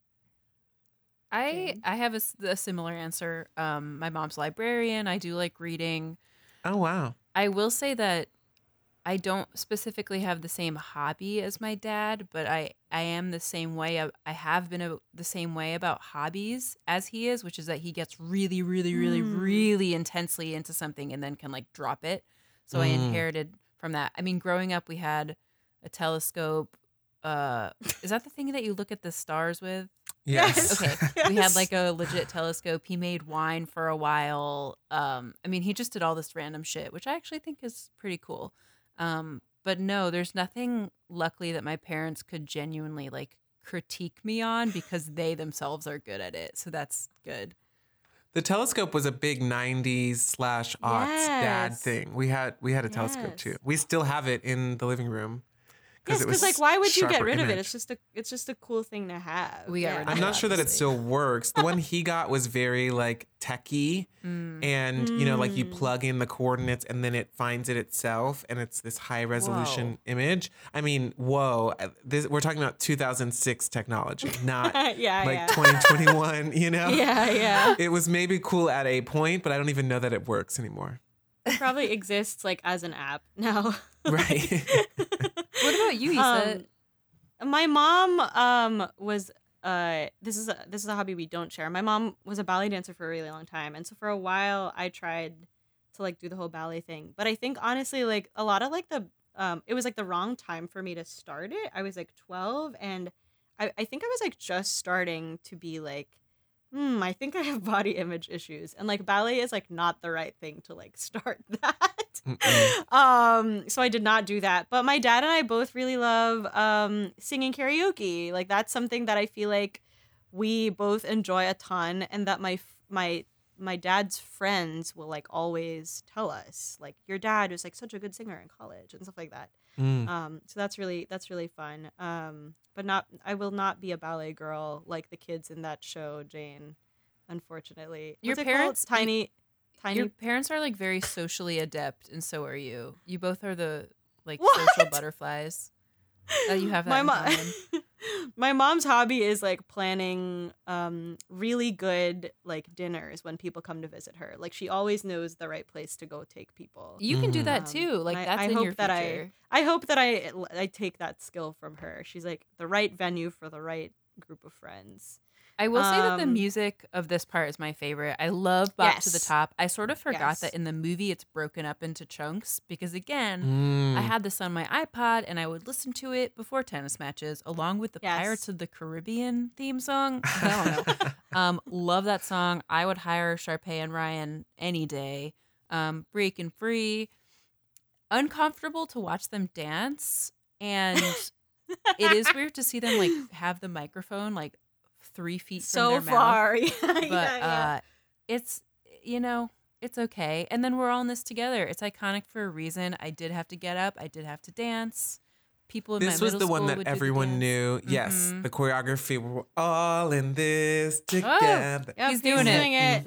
I I have a similar answer. Um, my mom's librarian. I do like reading. Oh wow. I will say that I don't specifically have the same hobby as my dad, but I I am the same way. I, I have been a, the same way about hobbies as he is, which is that he gets really, really, really, Mm. really intensely into something and then can like drop it. So I Mm. inherited from that. I mean, growing up, we had a telescope. Uh, is that the thing that you look at the stars with? Yes. Okay. We had like a legit telescope. He made wine for a while. Um, I mean, he just did all this random shit, which I actually think is pretty cool. Um, but no, there's nothing luckily that my parents could genuinely like critique me on because they themselves are good at it. So that's good. The telescope was a big '90s slash aughts dad thing. We had we had a telescope too. We still have it in the living room. Yes, because like, why would you get sharper rid of it? It's just a, it's just a cool thing to have. We got Yeah. rid of I'm it, not sure that it still works. The one he got was very like techy, Mm. and you know, like you plug in the coordinates and then it finds it itself, and it's this high resolution Whoa. image. I mean, whoa! uh, This we're talking about 2006 technology, not yeah, like yeah. 2021. You know? yeah, yeah. It was maybe cool at a point, but I don't even know that it works anymore. It probably exists like as an app now. Right. What about you, Isa? Um, my mom um was uh this is a this is a hobby we don't share. My mom was a ballet dancer for a really long time, and so for a while I tried to like do the whole ballet thing. But I think honestly, like a lot of like the um it was like the wrong time for me to start it. I was like twelve, and I I think I was like just starting to be like. Hmm, I think I have body image issues, and like ballet is like not the right thing to like start that. Um so i did not do that. But my dad and i both really love um singing karaoke. Like that's something that i feel like we both enjoy a ton and that my my my dad's friends will like always tell us. Like your dad was like such a good singer in college and stuff like that. Mm. um so that's really that's really fun. Um but not i will not be a ballet girl like the kids in that show jane unfortunately. Your What's it called? parents- you- tiny tiny Your parents are like very socially adept, and so are you. You both are the like What? social butterflies. That you have that my mom my mom's hobby is like planning um really good like dinners when people come to visit her like she always knows the right place to go take people You can do that Um, too. Like I- that's I in hope your that I- future. i hope that i i take that skill from her she's like the right venue for the right group of friends I will say that the Um, music of this part is my favorite. I love Bop to the Yes. Top. I sort of forgot Yes. that in the movie it's broken up into chunks because again, Mm. I had this on my iPod and I would listen to it before tennis matches along with the Yes. Pirates of the Caribbean theme song. I don't know. um, love that song. I would hire Sharpay and Ryan any day. Um, Breaking Free. Uncomfortable to watch them dance. And it is weird to see them like have the microphone like three feet from so their far yeah, but yeah, yeah. uh it's you know it's okay and then we're all in this together it's iconic for a reason i did have to get up i did have to dance people in This my was the one that would do the everyone knew. Yes, Mhm. the choreography. We're all in this together. Yep, he's doing it. it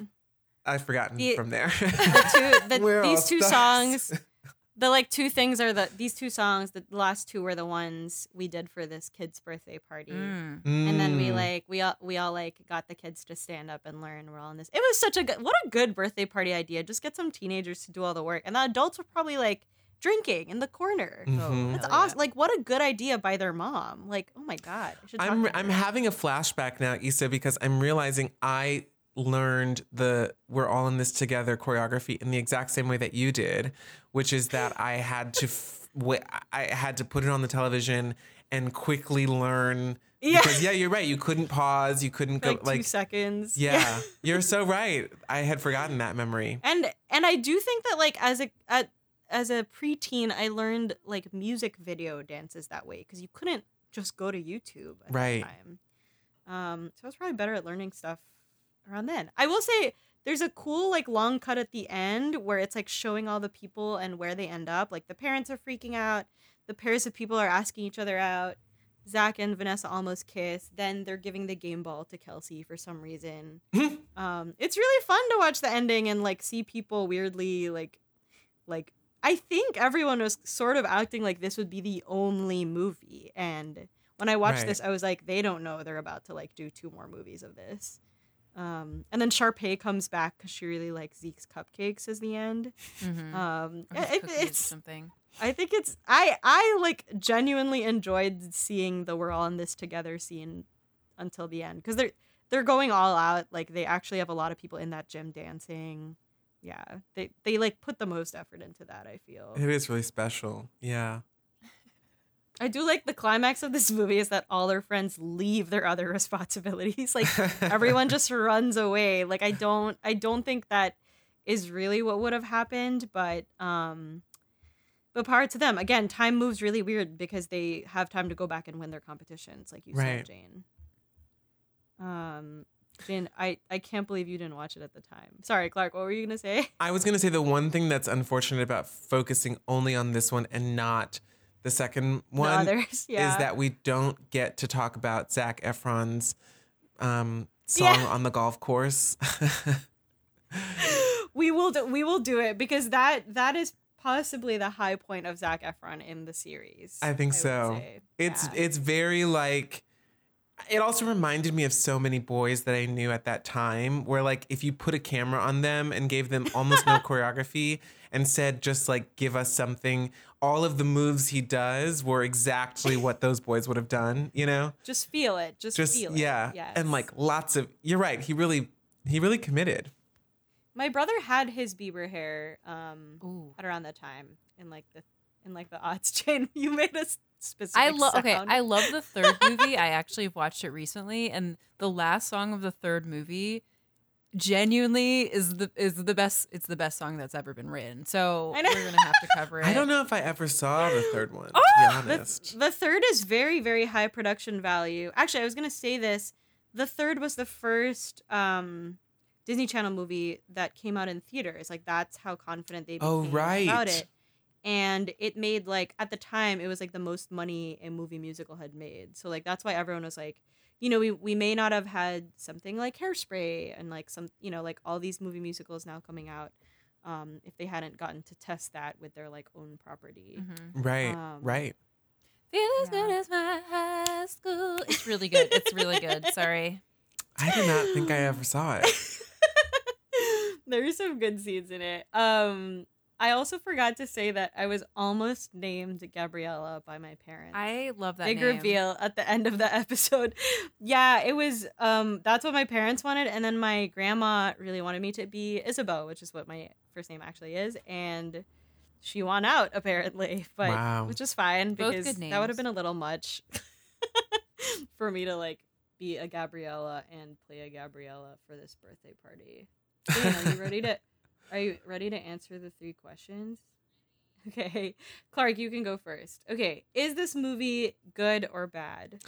I've forgotten The- from there. the two, the, these two stars. songs the like two things are the these two songs the last two were the ones we did for this kid's birthday party Mm. and then we Mm. like we all we all like got the kids to stand up and learn we're all in this it was such a good what a good birthday party idea just get some teenagers to do all the work and the adults were probably like drinking in the corner Mhm. that's hell yeah. awesome like what a good idea by their mom like oh my god I should talk I'm to I'm having a flashback now, isa because I'm realizing I learned the "We're all in this together" choreography in the exact same way that you did, which is that I had to f- w- I had to put it on the television and quickly learn. Yeah. Because yeah, you're right. You couldn't pause. You couldn't go like, two seconds Yeah, you're so right. I had forgotten that memory. and and I do think that like as a at, as a preteen, I learned like music video dances that way because you couldn't just go to YouTube at Right. Um, so I was probably better at learning stuff around then. I will say there's a cool like long cut at the end where it's like showing all the people and where they end up. Like the parents are freaking out, the pairs of people are asking each other out. Zac and Vanessa almost kiss. Then they're giving the game ball to Kelsi for some reason. um, it's really fun to watch the ending and like see people weirdly like, like I think everyone was sort of acting like this would be the only movie. And when I watched Right. this, I was like, they don't know they're about to like do two more movies of this. Um, and then Sharpay comes back because she really likes Zeke's cupcakes as the end. Mhm. Um, it- it's something. I think it's I I like genuinely enjoyed seeing the we're all in this together scene until the end because they're they're going all out like they actually have a lot of people in that gym dancing. Yeah, they they like put the most effort into that. I feel It is really special. Yeah. I do like the climax of this movie is that all their friends leave their other responsibilities. Like everyone just runs away. Like I don't I don't think that is really what would have happened, but um but power to them. Again, time moves really weird because they have time to go back and win their competitions, like you Right. said, Jane. Um Jane, I, I can't believe you didn't watch it at the time. Sorry, Clark, what were you gonna say? I was gonna say the one thing that's unfortunate about focusing only on this one and not the second The one others, yeah. is that we don't get to talk about Zac Efron's um, song Yeah. on the golf course. we will do, we will do it because that that is possibly the high point of Zach Efron in the series. I think would so. It's Yeah. it's very like it also reminded me of so many boys that I knew at that time where like if you put a camera on them and gave them almost no choreography and said just like give us something all of the moves he does were exactly what those boys would have done, you know? just feel it. Just, Just feel yeah. it. Yes. And like lots of you're right, he really he really committed. my brother had his Bieber hair um Ooh. at around that time in like the in like the odds chain. You made a s- specific. I love. Okay. I love the third movie. I actually have watched it recently, and the last song of the third movie genuinely is the is the best. It's the best song that's ever been written. So I we're gonna have to cover it. I don't know if I ever saw the third one, to be honest. the third is very very high production value. Actually, I was gonna say this. The third was the first um Disney Channel movie that came out in theaters. Like that's how confident they became Oh, about it. And it made like at the time it was like the most money a movie musical had made. So like that's why everyone was like, you know, we we may not have had something like Hairspray and like some you know like all these movie musicals now coming out um if they hadn't gotten to test that with their like own property. Mhm. Right, um, right. Feel as Yeah. good as my high school. It's really good. It's really good. Sorry. I did not think I ever saw it. There There's some good scenes in it. Um, I also forgot to say that I was almost named Gabriella by my parents. I love that Big name. reveal at the end of the episode. yeah, it was. Um, that's what my parents wanted, and then my grandma really wanted me to be Isabeau, which is what my first name actually is, and she won out apparently, but Wow. which is fine because that would have been a little much for me to like be a Gabriella and play a Gabriella for this birthday party. Jane, are you ready to are you ready to answer the three questions? Okay. Clark, you can go first. Okay. Is this movie good or bad?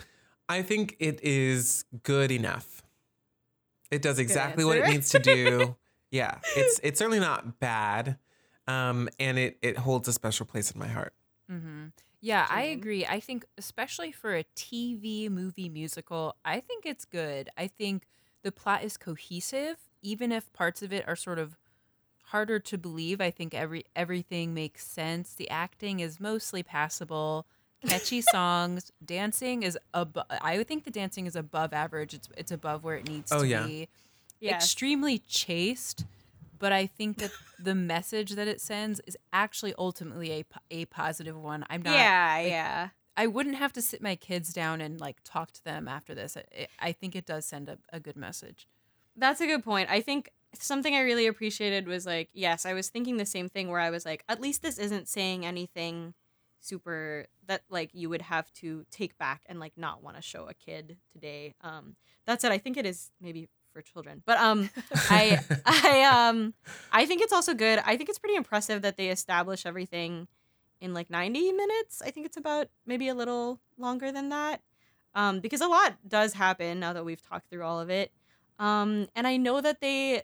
I think it is good enough. It does exactly what it needs to do. yeah, it's it's certainly not bad, um, and it it holds a special place in my heart. Mm-hmm. Yeah, I agree. I think, especially for a TV movie musical, I think it's good. I think the plot is cohesive, even if parts of it are sort of harder to believe. I think every everything makes sense. The acting is mostly passable. Catchy songs, dancing is above. I would think the dancing is above average. It's it's above where it needs Oh, to yeah. be. Yes. Extremely chaste, but I think that the message that it sends is actually ultimately a a positive one. I'm not. yeah, like, yeah. I wouldn't have to sit my kids down and like talk to them after this. I, I think it does send a, a good message. That's a good point. I think something I really appreciated was like, yes, I was thinking the same thing where I was like, at least this isn't saying anything super that like you would have to take back and like not want to show a kid today. Um that said, I think it is maybe for children. But um, I I um I think it's also good. I think it's pretty impressive that they establish everything in like 90 minutes. I think it's about maybe a little longer than that. Um, because a lot does happen now that we've talked through all of it. Um, and I know that they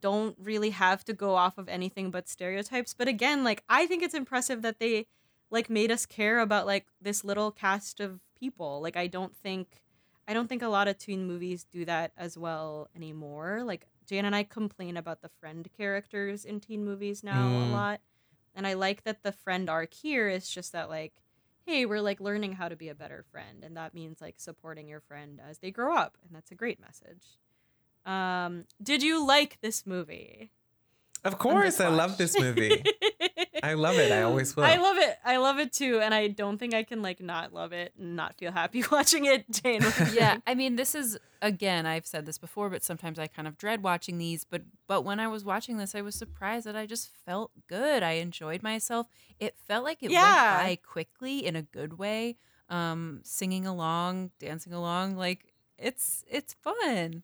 don't really have to go off of anything but stereotypes. But again, like I think it's impressive that they like made us care about like this little cast of people. Like I don't think I don't think a lot of teen movies do that as well anymore. Like Jan and I complain about the friend characters in teen movies now a Mm. lot. And I like that the friend arc here is just that like hey, we're like learning how to be a better friend and that means like supporting your friend as they grow up and that's a great message. Um did you like this movie? Of course, I love this movie. I love it. I always will. I love it. I love it too, and I don't think I can like not love it and not feel happy watching it. Jane, what do you yeah i mean this is again i've said this before but sometimes i kind of dread watching these but but when i was watching this i was surprised that i just felt good i enjoyed myself it felt like it Yeah. went by quickly in a good way um singing along dancing along like it's it's fun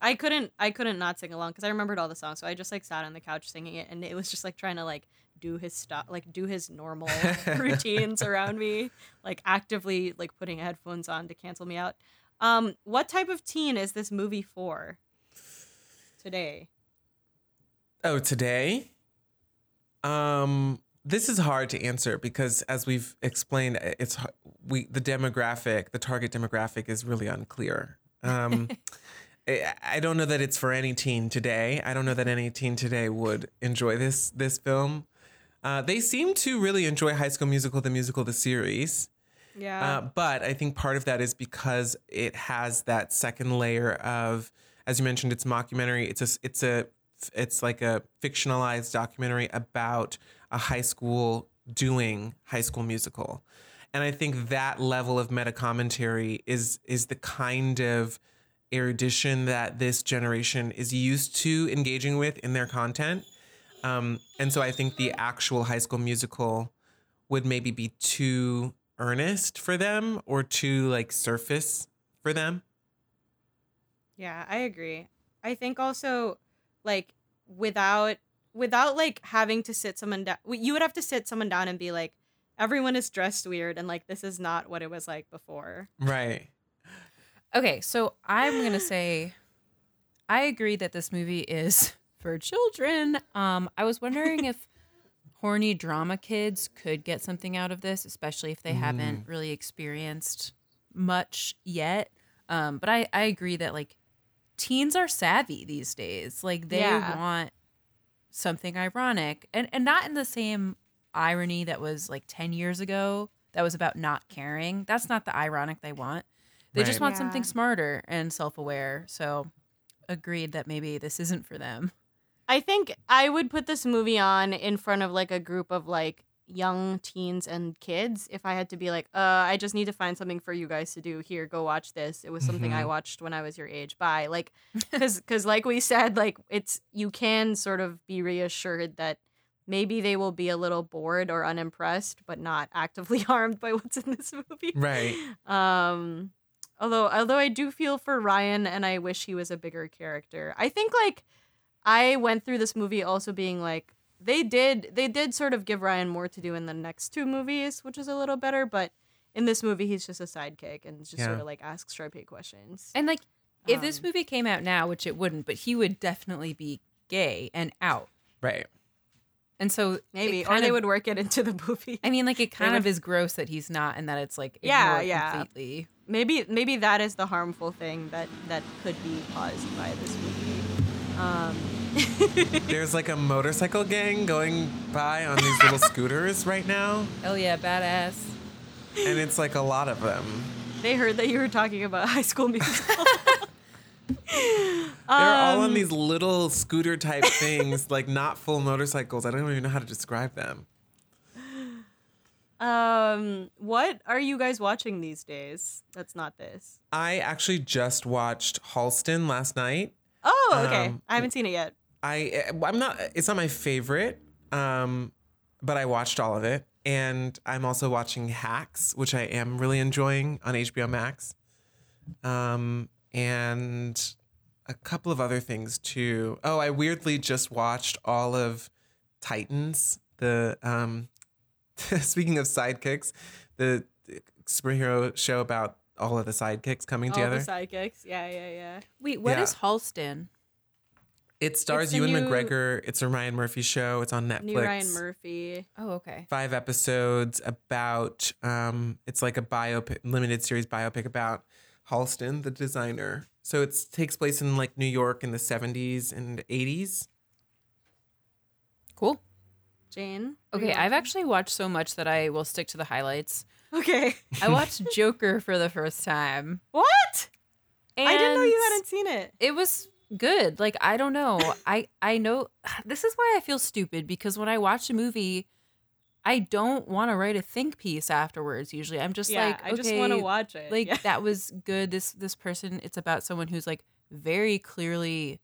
I couldn't. I couldn't not sing along because I remembered all the songs. So I just like sat on the couch singing it, and it was just like trying to like do his stuff, like do his normal routines around me, like actively like putting headphones on to cancel me out. Um, what type of teen is this movie for? Today, Oh, today? Um, this is hard to answer because, as we've explained, it's we the demographic, the target demographic, is really unclear. Um, I don't know that it's for any teen today. I don't know that any teen today would enjoy this this film. Uh, they seem to really enjoy High School Musical, the musical, the series. yeah, Uh, but I think part of that is because it has that second layer of, as you mentioned, it's mockumentary. It's a, it's a, it's like a fictionalized documentary about a high school doing High School Musical, and I think that level of meta commentary is is the kind of erudition that this generation is used to engaging with in their content. Um, and so I think the actual High School Musical would maybe be too earnest for them or too like surface for them. Yeah, I agree. I think also like without without like having to sit someone down you would have to sit someone down and be like everyone is dressed weird and like this is not what it was like before. Right. Okay, so I'm gonna say I agree that this movie is for children. Um, I was wondering if horny drama kids could get something out of this, especially if they haven't really experienced much yet. Um, but I, I agree that like teens are savvy these days. Like they Yeah. want something ironic and, and not in the same irony that was like 10 years ago that was about not caring. That's not the ironic they want. They just Right. want something smarter and self-aware. So agreed that maybe this isn't for them. I think I would put this movie on in front of like a group of like young teens and kids if I had to be like, uh, I just need to find something for you guys to do. Here, go watch this. It was something I Mhm. watched when I was your age. Bye. Like, because because like we said, like it's you can sort of be reassured that maybe they will be a little bored or unimpressed, but not actively harmed by what's in this movie. Right. Um although although I do feel for Ryan and I wish he was a bigger character. I think like I went through this movie also being like they did they did sort of give Ryan more to do in the next two movies, which is a little better, but in this movie he's just a sidekick and just sort of like asks Sharpay questions. And like if this Um, movie came out now, which it wouldn't, but he would definitely be gay and out. Right. And so Maybe or kind they would work it into the movie. I mean, like it kind would- of is gross that he's not, and that it's like Yeah, yeah. completely. maybe maybe that is the harmful thing that that could be caused by this movie. Um There's like a motorcycle gang going by on these little scooters right now, Hell yeah, badass. and it's like a lot of them. they heard that you were talking about high school musical. They're all Um, on these little scooter type things, like not full motorcycles. I don't even know how to describe them. Um, what are you guys watching these days? That's not this. I actually just watched Halston last night. Oh, okay. Um, I haven't seen it yet. I I'm not it's not my favorite, um, but I watched all of it, and I'm also watching Hacks, which I am really enjoying on HBO Max. Um, and a couple of other things too. Oh, I weirdly just watched all of Titans. The um, speaking of sidekicks, the superhero show about all of the sidekicks coming All together. the sidekicks. Yeah, yeah, yeah. Wait, what is Yeah. Halston? it stars Ewan new- McGregor. It's a Ryan Murphy show. It's on Netflix. New Ryan Murphy. Oh, okay. Five episodes about. Um, it's like a biopic, limited series biopic about Halston, the designer. So it takes place in like New York in the seventies and eighties. Cool. Jane. Okay, I've actually watched so much that I will stick to the highlights. Okay. I watched Joker for the first time. What? I didn't know you hadn't seen it. It was good. Like I don't know. I I know this is why I feel stupid because when I watch a movie, I don't want to write a think piece afterwards. Usually, I'm just yeah, like, I just want to watch it. like Yeah. that was good this this person it's about someone who's like very clearly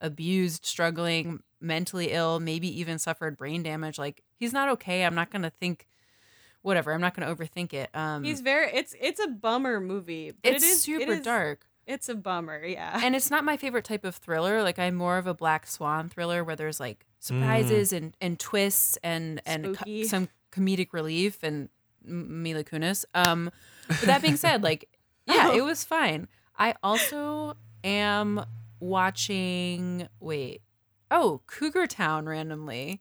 abused struggling mentally ill maybe even suffered brain damage like he's not okay i'm not gonna think whatever i'm not gonna overthink it um He's very. It's it's a bummer movie. But it's it is super it is- dark It's a bummer. Yeah. and it's not my favorite type of thriller like i'm more of a black swan thriller where there's like surprises and and twists and and co- some comedic relief and Mila Kunis. Um, but that being said, like, yeah, it was fine. I also am watching. Wait, oh, Cougar Town randomly,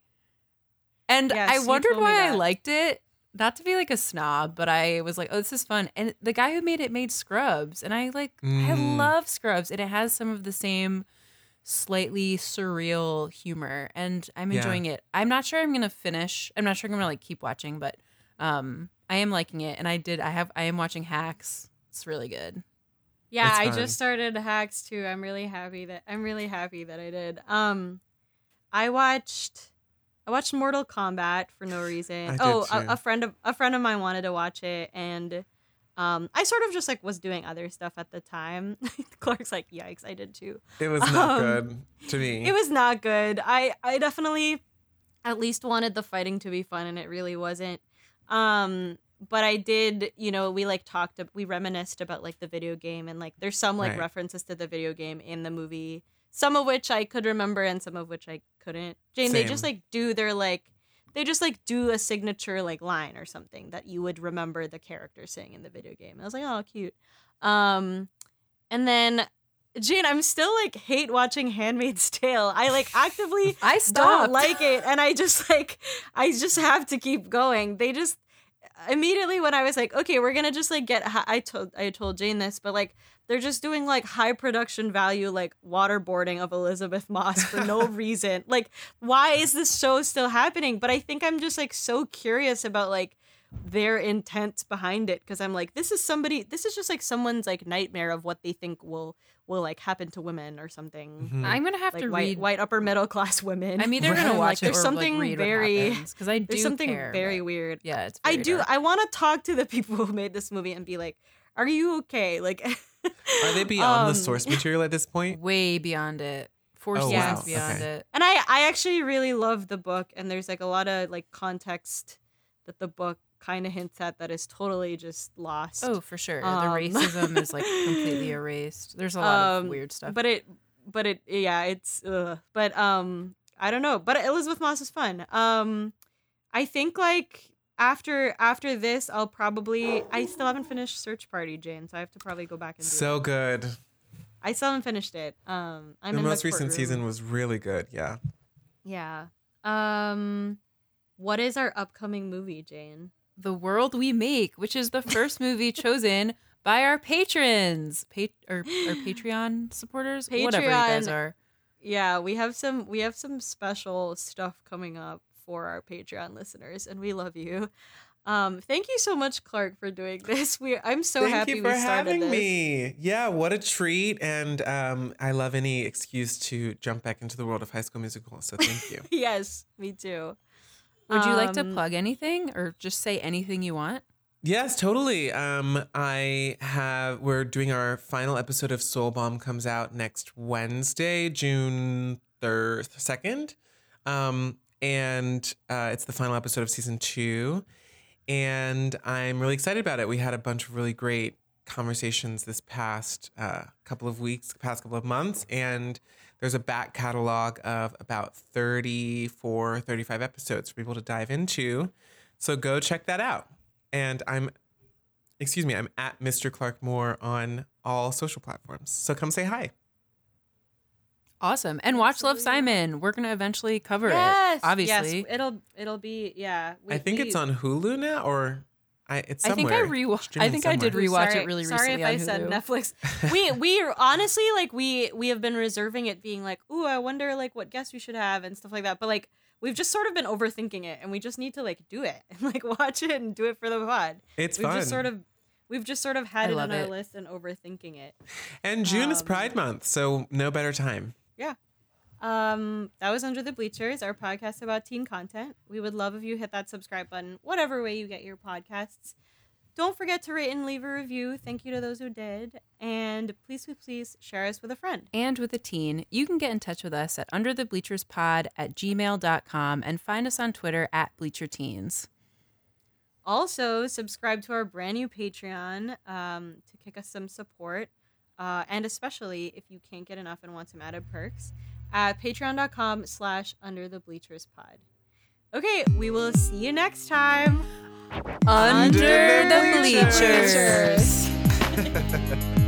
and Yes, I wondered why I liked it. Not to be like a snob, but I was like, "Oh, this is fun." And the guy who made it made Scrubs, and I like, I Mm. love Scrubs, and it has some of the same slightly surreal humor, and I'm Yeah. enjoying it. I'm not sure I'm gonna finish. I'm not sure I'm gonna like keep watching, but um, I am liking it, and I did. I have. I am watching Hacks. It's really good. Yeah, I just started Hacks too. I'm really happy that I'm really happy that I did. Um, I watched I watched Mortal Kombat for no reason. I did oh, too. a, a friend of a friend of mine wanted to watch it, and um, I sort of just like was doing other stuff at the time. Clark's like, "Yikes, I did too." It was not Um, good to me. It was not good. I I definitely at least wanted the fighting to be fun, and it really wasn't. Um, but I did, you know, we like talked, we reminisced about like the video game, and like there's some like Right. references to the video game in the movie, some of which I could remember, and some of which I couldn't. Jane, they just like do their like. They just like do a signature like line or something that you would remember the character saying in the video game. And I was like, oh, cute. Um, and then Jane, I'm still like hate watching Handmaid's Tale. I like actively I don't like it, and I just like I just have to keep going. They just immediately when I was like, okay, we're gonna just like get. I told I told Jane this, but like they're just doing like high production value like waterboarding of Elisabeth Moss for no reason. Like, why is this show still happening? But I think I'm just like so curious about like their intent behind it because I'm like, this is somebody. This is just like someone's like nightmare of what they think will will like happen to women or something. Mhm. I'm gonna have Like to white, read. white upper middle class women. I'm either Right. gonna Like, watch it there's or something like, read very- because I do There's something care, very but- weird. Yeah, it's. I do. dark. I want to talk to the people who made this movie and be like, "Are you okay?" Like, Are they beyond the um, source material at this point? way beyond it. Four Oh, seasons wow. beyond Okay. it. And I, I actually really love the book, and there's like a lot of like context that the book kind of hints at that is totally just lost. Oh, for sure. Um, the racism is like completely erased. There's a lot of Um, weird stuff. but it, but it, yeah, it's, ugh. but um, I don't know. But Elisabeth Moss is fun. Um, I think like after after this, I'll probably. I still haven't finished Search Party, Jane, so I have to probably go back and do So it. good. I still haven't finished it. Um, I'm the in most recent courtroom. season was really good. Yeah. Yeah. Um, what is our upcoming movie, Jane? the world we make, which is the first movie chosen by our patrons, pa- or, or Patreon supporters, whatever you guys are. Yeah, we have some we have some special stuff coming up for our Patreon listeners, and we love you. Um, thank you so much, Clark, for doing this. We I'm so Thank happy you for we started having this. me. Yeah, what a treat. And um, I love any excuse to jump back into the world of High School Musical. So thank you. Yes, me too. Would you like to Um, plug anything or just say anything you want? Yes, totally. Um, I have. We're doing our final episode of Soul Balm comes out next Wednesday, June third, second, um, and uh, it's the final episode of season two, and I'm really excited about it. We had a bunch of really great conversations this past uh, couple of weeks, past couple of months, and there's a back catalog of about 34, 35 episodes for people to dive into. So go check that out. And I'm, excuse me, I'm at Mr. Clark Moore on all social platforms. So come say hi. Awesome. And watch Love Simon. We're gonna eventually cover yes, it. Obviously. yes, it'll it'll be yeah. I think we- it's on Hulu now, or I, it's somewhere. I think. I rewatched. I streaming think I did rewatch sorry, it really sorry recently. if I on said Hulu. Netflix. we we are- honestly like we we have been reserving it, being like, ooh, I wonder like what guests we should have and stuff like that. But like we've just sort of been overthinking it, and we just need to like do it and like watch it and do it for the pod. It's we've fun. just sort of we've just sort of had I it love on our list and overthinking it. and June is um, Pride Month, so no better time. Yeah. Um, that was Under the Bleachers, our podcast about teen content. We would love if you hit that subscribe button, whatever way you get your podcasts. Don't forget to rate and leave a review. Thank you to those who did. And please, please, please share us with a friend. and with a teen, you can get in touch with us at underthebleacherspod at gmail.com and find us on Twitter at bleacherteens. Also, subscribe to our brand new Patreon um, to kick us some support. Uh, and especially if you can't get enough and want some added perks at patreon.com slash under the bleachers pod. Okay, we will see you next time. Under, the the bleachers. bleachers.